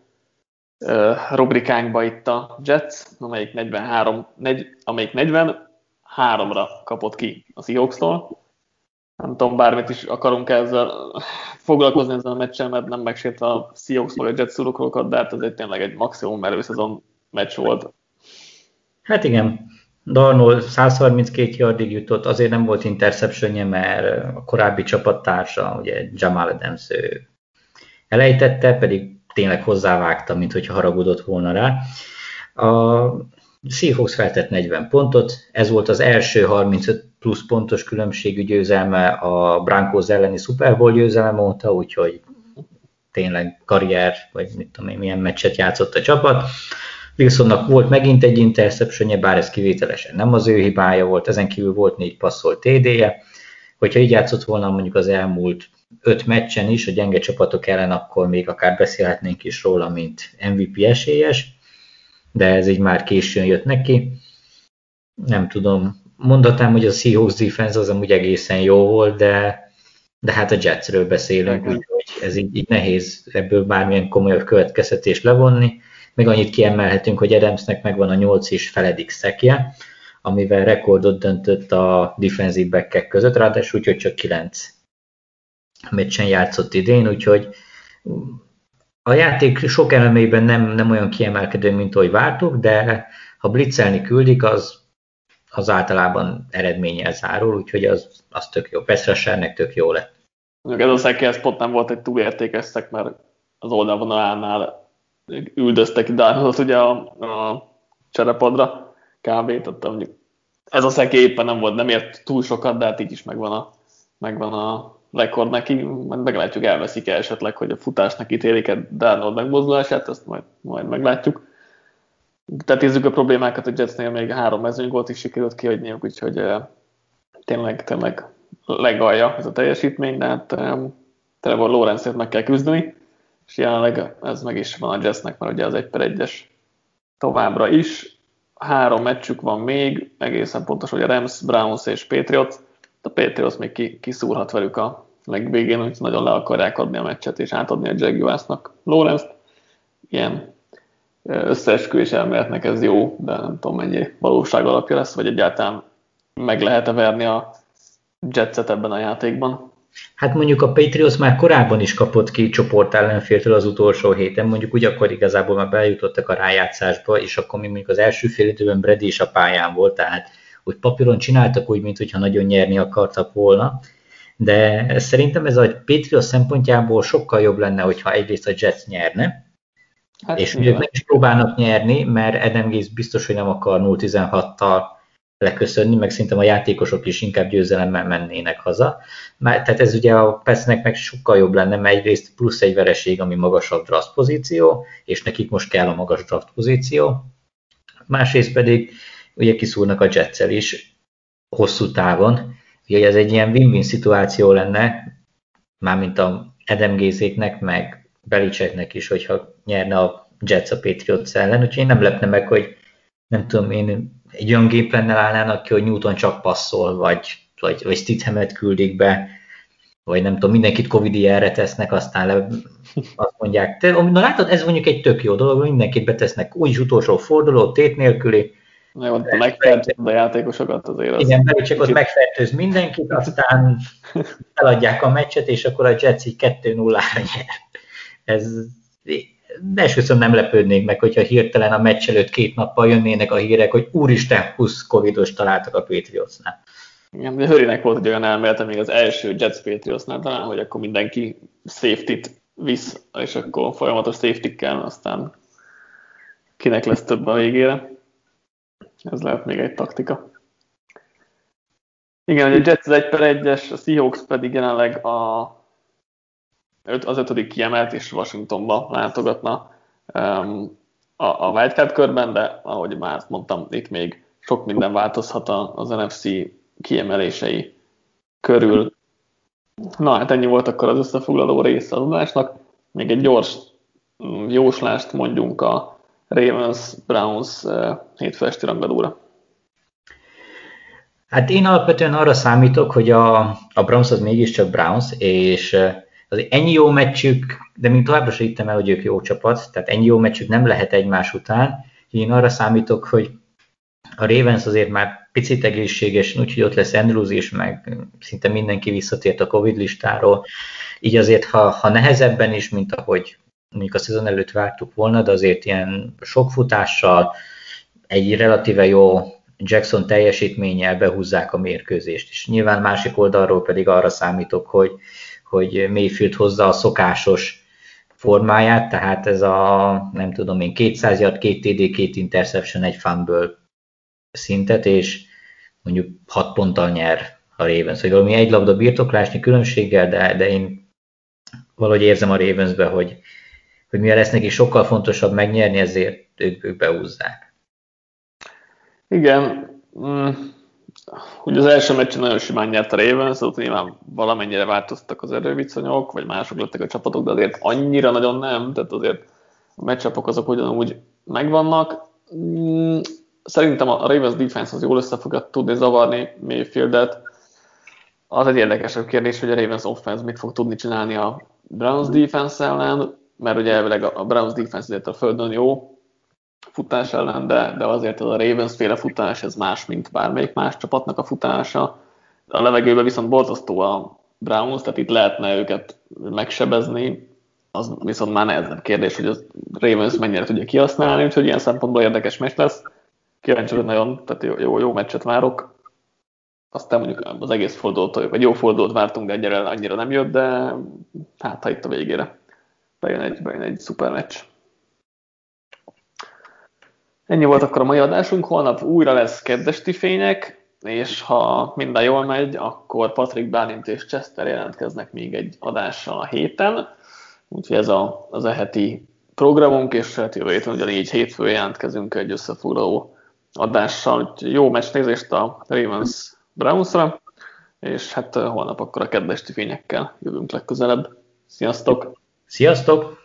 rubrikánkba itt a Jets, amelyik 43, negy, amelyik 43-ra kapott ki a Seahawks-tól nem tudom, bármit is akarunk ezzel foglalkozni ezzel a meccsel, mert nem megsértve a Seahawks vagy a Jets szurkolókat, de hát ez egy tényleg egy maximum erőszezon meccs volt. Hát igen, Darnold 132 yardig jutott, azért nem volt interceptionje, mert a korábbi csapattársa, ugye Jamal Adams ő elejtette, pedig tényleg hozzávágta, mint hogyha haragudott volna rá. A Seahawks feltett 40 pontot, ez volt az első 35 plusz pontos különbségű győzelme a Broncos elleni Super Bowl győzelem óta, úgyhogy tényleg karrier, vagy mit tudom én, milyen meccset játszott a csapat. Wilsonnak volt megint egy interception bár ez kivételesen nem az ő hibája volt, ezen kívül volt négy passzolt TD-je. Hogyha így játszott volna mondjuk az elmúlt öt meccsen is a gyenge csapatok ellen, akkor még akár beszélhetnénk is róla, mint MVP esélyes, de ez így már későn jött neki. Nem tudom, mondhatnám, hogy a Seahawks defense az amúgy egészen jó volt, de, de hát a Jetsről beszélünk, úgyhogy ez így, így nehéz ebből bármilyen komolyabb következtetés levonni. Még annyit kiemelhetünk, hogy Adamsnek megvan a 8 és feledik szekje, amivel rekordot döntött a defensive back között, ráadásul úgyhogy csak 9 meccsen játszott idén, úgyhogy a játék sok elemében nem, nem olyan kiemelkedő, mint ahogy vártuk, de ha blitzelni küldik, az az általában eredménnyel zárul, úgyhogy az, az tök jó. Peszresernek tök jó lett. Ez a Szeki pont nem volt egy túlértékes szek, mert az oldalvonalánál üldöztek Darnoldot ugye a, a cserepadra kb. Tehát mondjuk ez a szeki éppen nem volt, nem ért túl sokat, de hát így is megvan a, megvan a rekord neki, majd meglátjuk, elveszik -e esetleg, hogy a futásnak ítélik-e Darnold megmozdulását, ezt majd, majd meglátjuk tetézzük a problémákat, a Jetsnél még három mezőnygólt is sikerült kihagyniuk, úgyhogy tényleg, tényleg legalja ez a teljesítmény, de hát Trevor Lawrence-ért meg kell küzdeni, és jelenleg ez meg is van a Jetsnek, mert ugye az egy per egyes továbbra is. Három meccsük van még, egészen pontos, hogy a Rams, Browns és Patriots. A Patriots még kiszúrhat velük a legvégén, hogy nagyon le akarják adni a meccset és átadni a Jaguarsnak Lawrence-t. Ilyen összeesküvés elméletnek ez jó, de nem tudom mennyi valóság alapja lesz, vagy egyáltalán meg lehet-e verni a Jetset ebben a játékban. Hát mondjuk a Patriots már korábban is kapott ki csoport ellenféltől az utolsó héten, mondjuk úgy akkor igazából már bejutottak a rájátszásba, és akkor mi mondjuk az első fél időben Brady is a pályán volt, tehát úgy papíron csináltak úgy, mintha nagyon nyerni akartak volna, de szerintem ez a Patriots szempontjából sokkal jobb lenne, hogyha egyrészt a Jets nyerne, Hát és ők nem is próbálnak nyerni, mert Adam Gaze biztos, hogy nem akar 0-16-tal leköszönni, meg szerintem a játékosok is inkább győzelemmel mennének haza. Már, tehát ez ugye a Pesznek meg sokkal jobb lenne, mert egyrészt plusz egy vereség, ami magasabb draft pozíció, és nekik most kell a magas draft pozíció. Másrészt pedig ugye kiszúrnak a Jetsel is hosszú távon, ugye ez egy ilyen win-win szituáció lenne, mármint a Adam Gézéknek, meg Belicseknek is, hogyha nyerne a Jets a Patriots ellen, úgyhogy én nem lepne meg, hogy nem tudom én, egy olyan géplennel állnának ki, hogy Newton csak passzol, vagy, vagy, vagy Stidhamet küldik be, vagy nem tudom, mindenkit covid erre tesznek, aztán le, azt mondják. Te, na látod, ez mondjuk egy tök jó dolog, mindenkit betesznek úgyis utolsó forduló, tét nélküli. Jó, megfertőzöd a játékosokat azért. Az Igen, Belicek ott megfertőz mindenkit, aztán eladják a meccset, és akkor a Jets így 2-0-ra nyer ez esküszöm nem lepődnék meg, hogyha hirtelen a meccs előtt két nappal jönnének a hírek, hogy úristen, 20 covidos találtak a Patriotsnál. Igen, de Hörinek volt egy olyan elmélete még az első Jets Patriotsnál talán, hogy akkor mindenki safety-t visz, és akkor folyamatos safety kell, aztán kinek lesz több a végére. Ez lehet még egy taktika. Igen, a Jets az 1 per 1-es, a Seahawks pedig jelenleg a, az ötödik kiemelt, és Washingtonba látogatna um, a, a wildcard körben, de ahogy már mondtam, itt még sok minden változhat az NFC kiemelései körül. Na, hát ennyi volt akkor az összefoglaló része az adásnak. Még egy gyors mm, jóslást mondjunk a Ravens-Browns uh, hétfő esti rangadóra. Hát én alapvetően arra számítok, hogy a, a Browns az mégiscsak Browns, és az ennyi jó meccsük, de még továbbra sem hittem el, hogy ők jó csapat, tehát ennyi jó meccsük nem lehet egymás után. Én arra számítok, hogy a Ravens azért már picit egészséges, úgyhogy ott lesz Andrews is, meg szinte mindenki visszatért a Covid listáról. Így azért, ha, ha nehezebben is, mint ahogy mondjuk a szezon előtt vártuk volna, de azért ilyen sok futással, egy relatíve jó Jackson teljesítménnyel behúzzák a mérkőzést. És nyilván másik oldalról pedig arra számítok, hogy, hogy Mayfield hozza a szokásos formáját, tehát ez a, nem tudom én, 200 yard, 2 TD, 2 interception, egy fumble szintet, és mondjuk 6 ponttal nyer a Ravens, hogy valami egy labda birtoklásnyi különbséggel, de, de én valahogy érzem a Ravensbe, hogy, hogy mivel lesz neki sokkal fontosabb megnyerni, ezért ők, ők beúzzák. Igen, mm. Ugye az első meccsen nagyon simán nyert a Ravens, ott nyilván valamennyire változtak az erőviszonyok, vagy mások lettek a csapatok, de azért annyira nagyon nem, tehát azért a meccsapok azok ugyanúgy megvannak. Mm, szerintem a Ravens defense az jól össze fogja tudni zavarni Mayfieldet. Az egy érdekesebb kérdés, hogy a Ravens offense mit fog tudni csinálni a Browns defense ellen, mert ugye elvileg a Browns defense azért a földön jó, futás ellen, de, de azért az a Ravens féle futás, ez más, mint bármelyik más csapatnak a futása. A levegőben viszont borzasztó a Browns, tehát itt lehetne őket megsebezni, az viszont már nehezebb kérdés, hogy a Ravens mennyire tudja kihasználni, úgyhogy ilyen szempontból érdekes meccs lesz. Kíváncsi nagyon, tehát jó, jó, jó meccset várok. Aztán mondjuk az egész fordulót, vagy jó fordulót vártunk, de egyre annyira nem jött, de hát ha itt a végére bejön egy, bejön egy szuper meccs. Ennyi volt akkor a mai adásunk, holnap újra lesz kedvesti fények, és ha minden jól megy, akkor Patrick Bálint és Chester jelentkeznek még egy adással a héten, úgyhogy ez a, az eheti programunk, és hát jövő héten ugyanígy hétfő jelentkezünk egy összefoglaló adással, úgyhogy jó meccs nézést a Ravens Brownsra, és hát holnap akkor a kedvesti fényekkel jövünk legközelebb. Sziasztok! Sziasztok!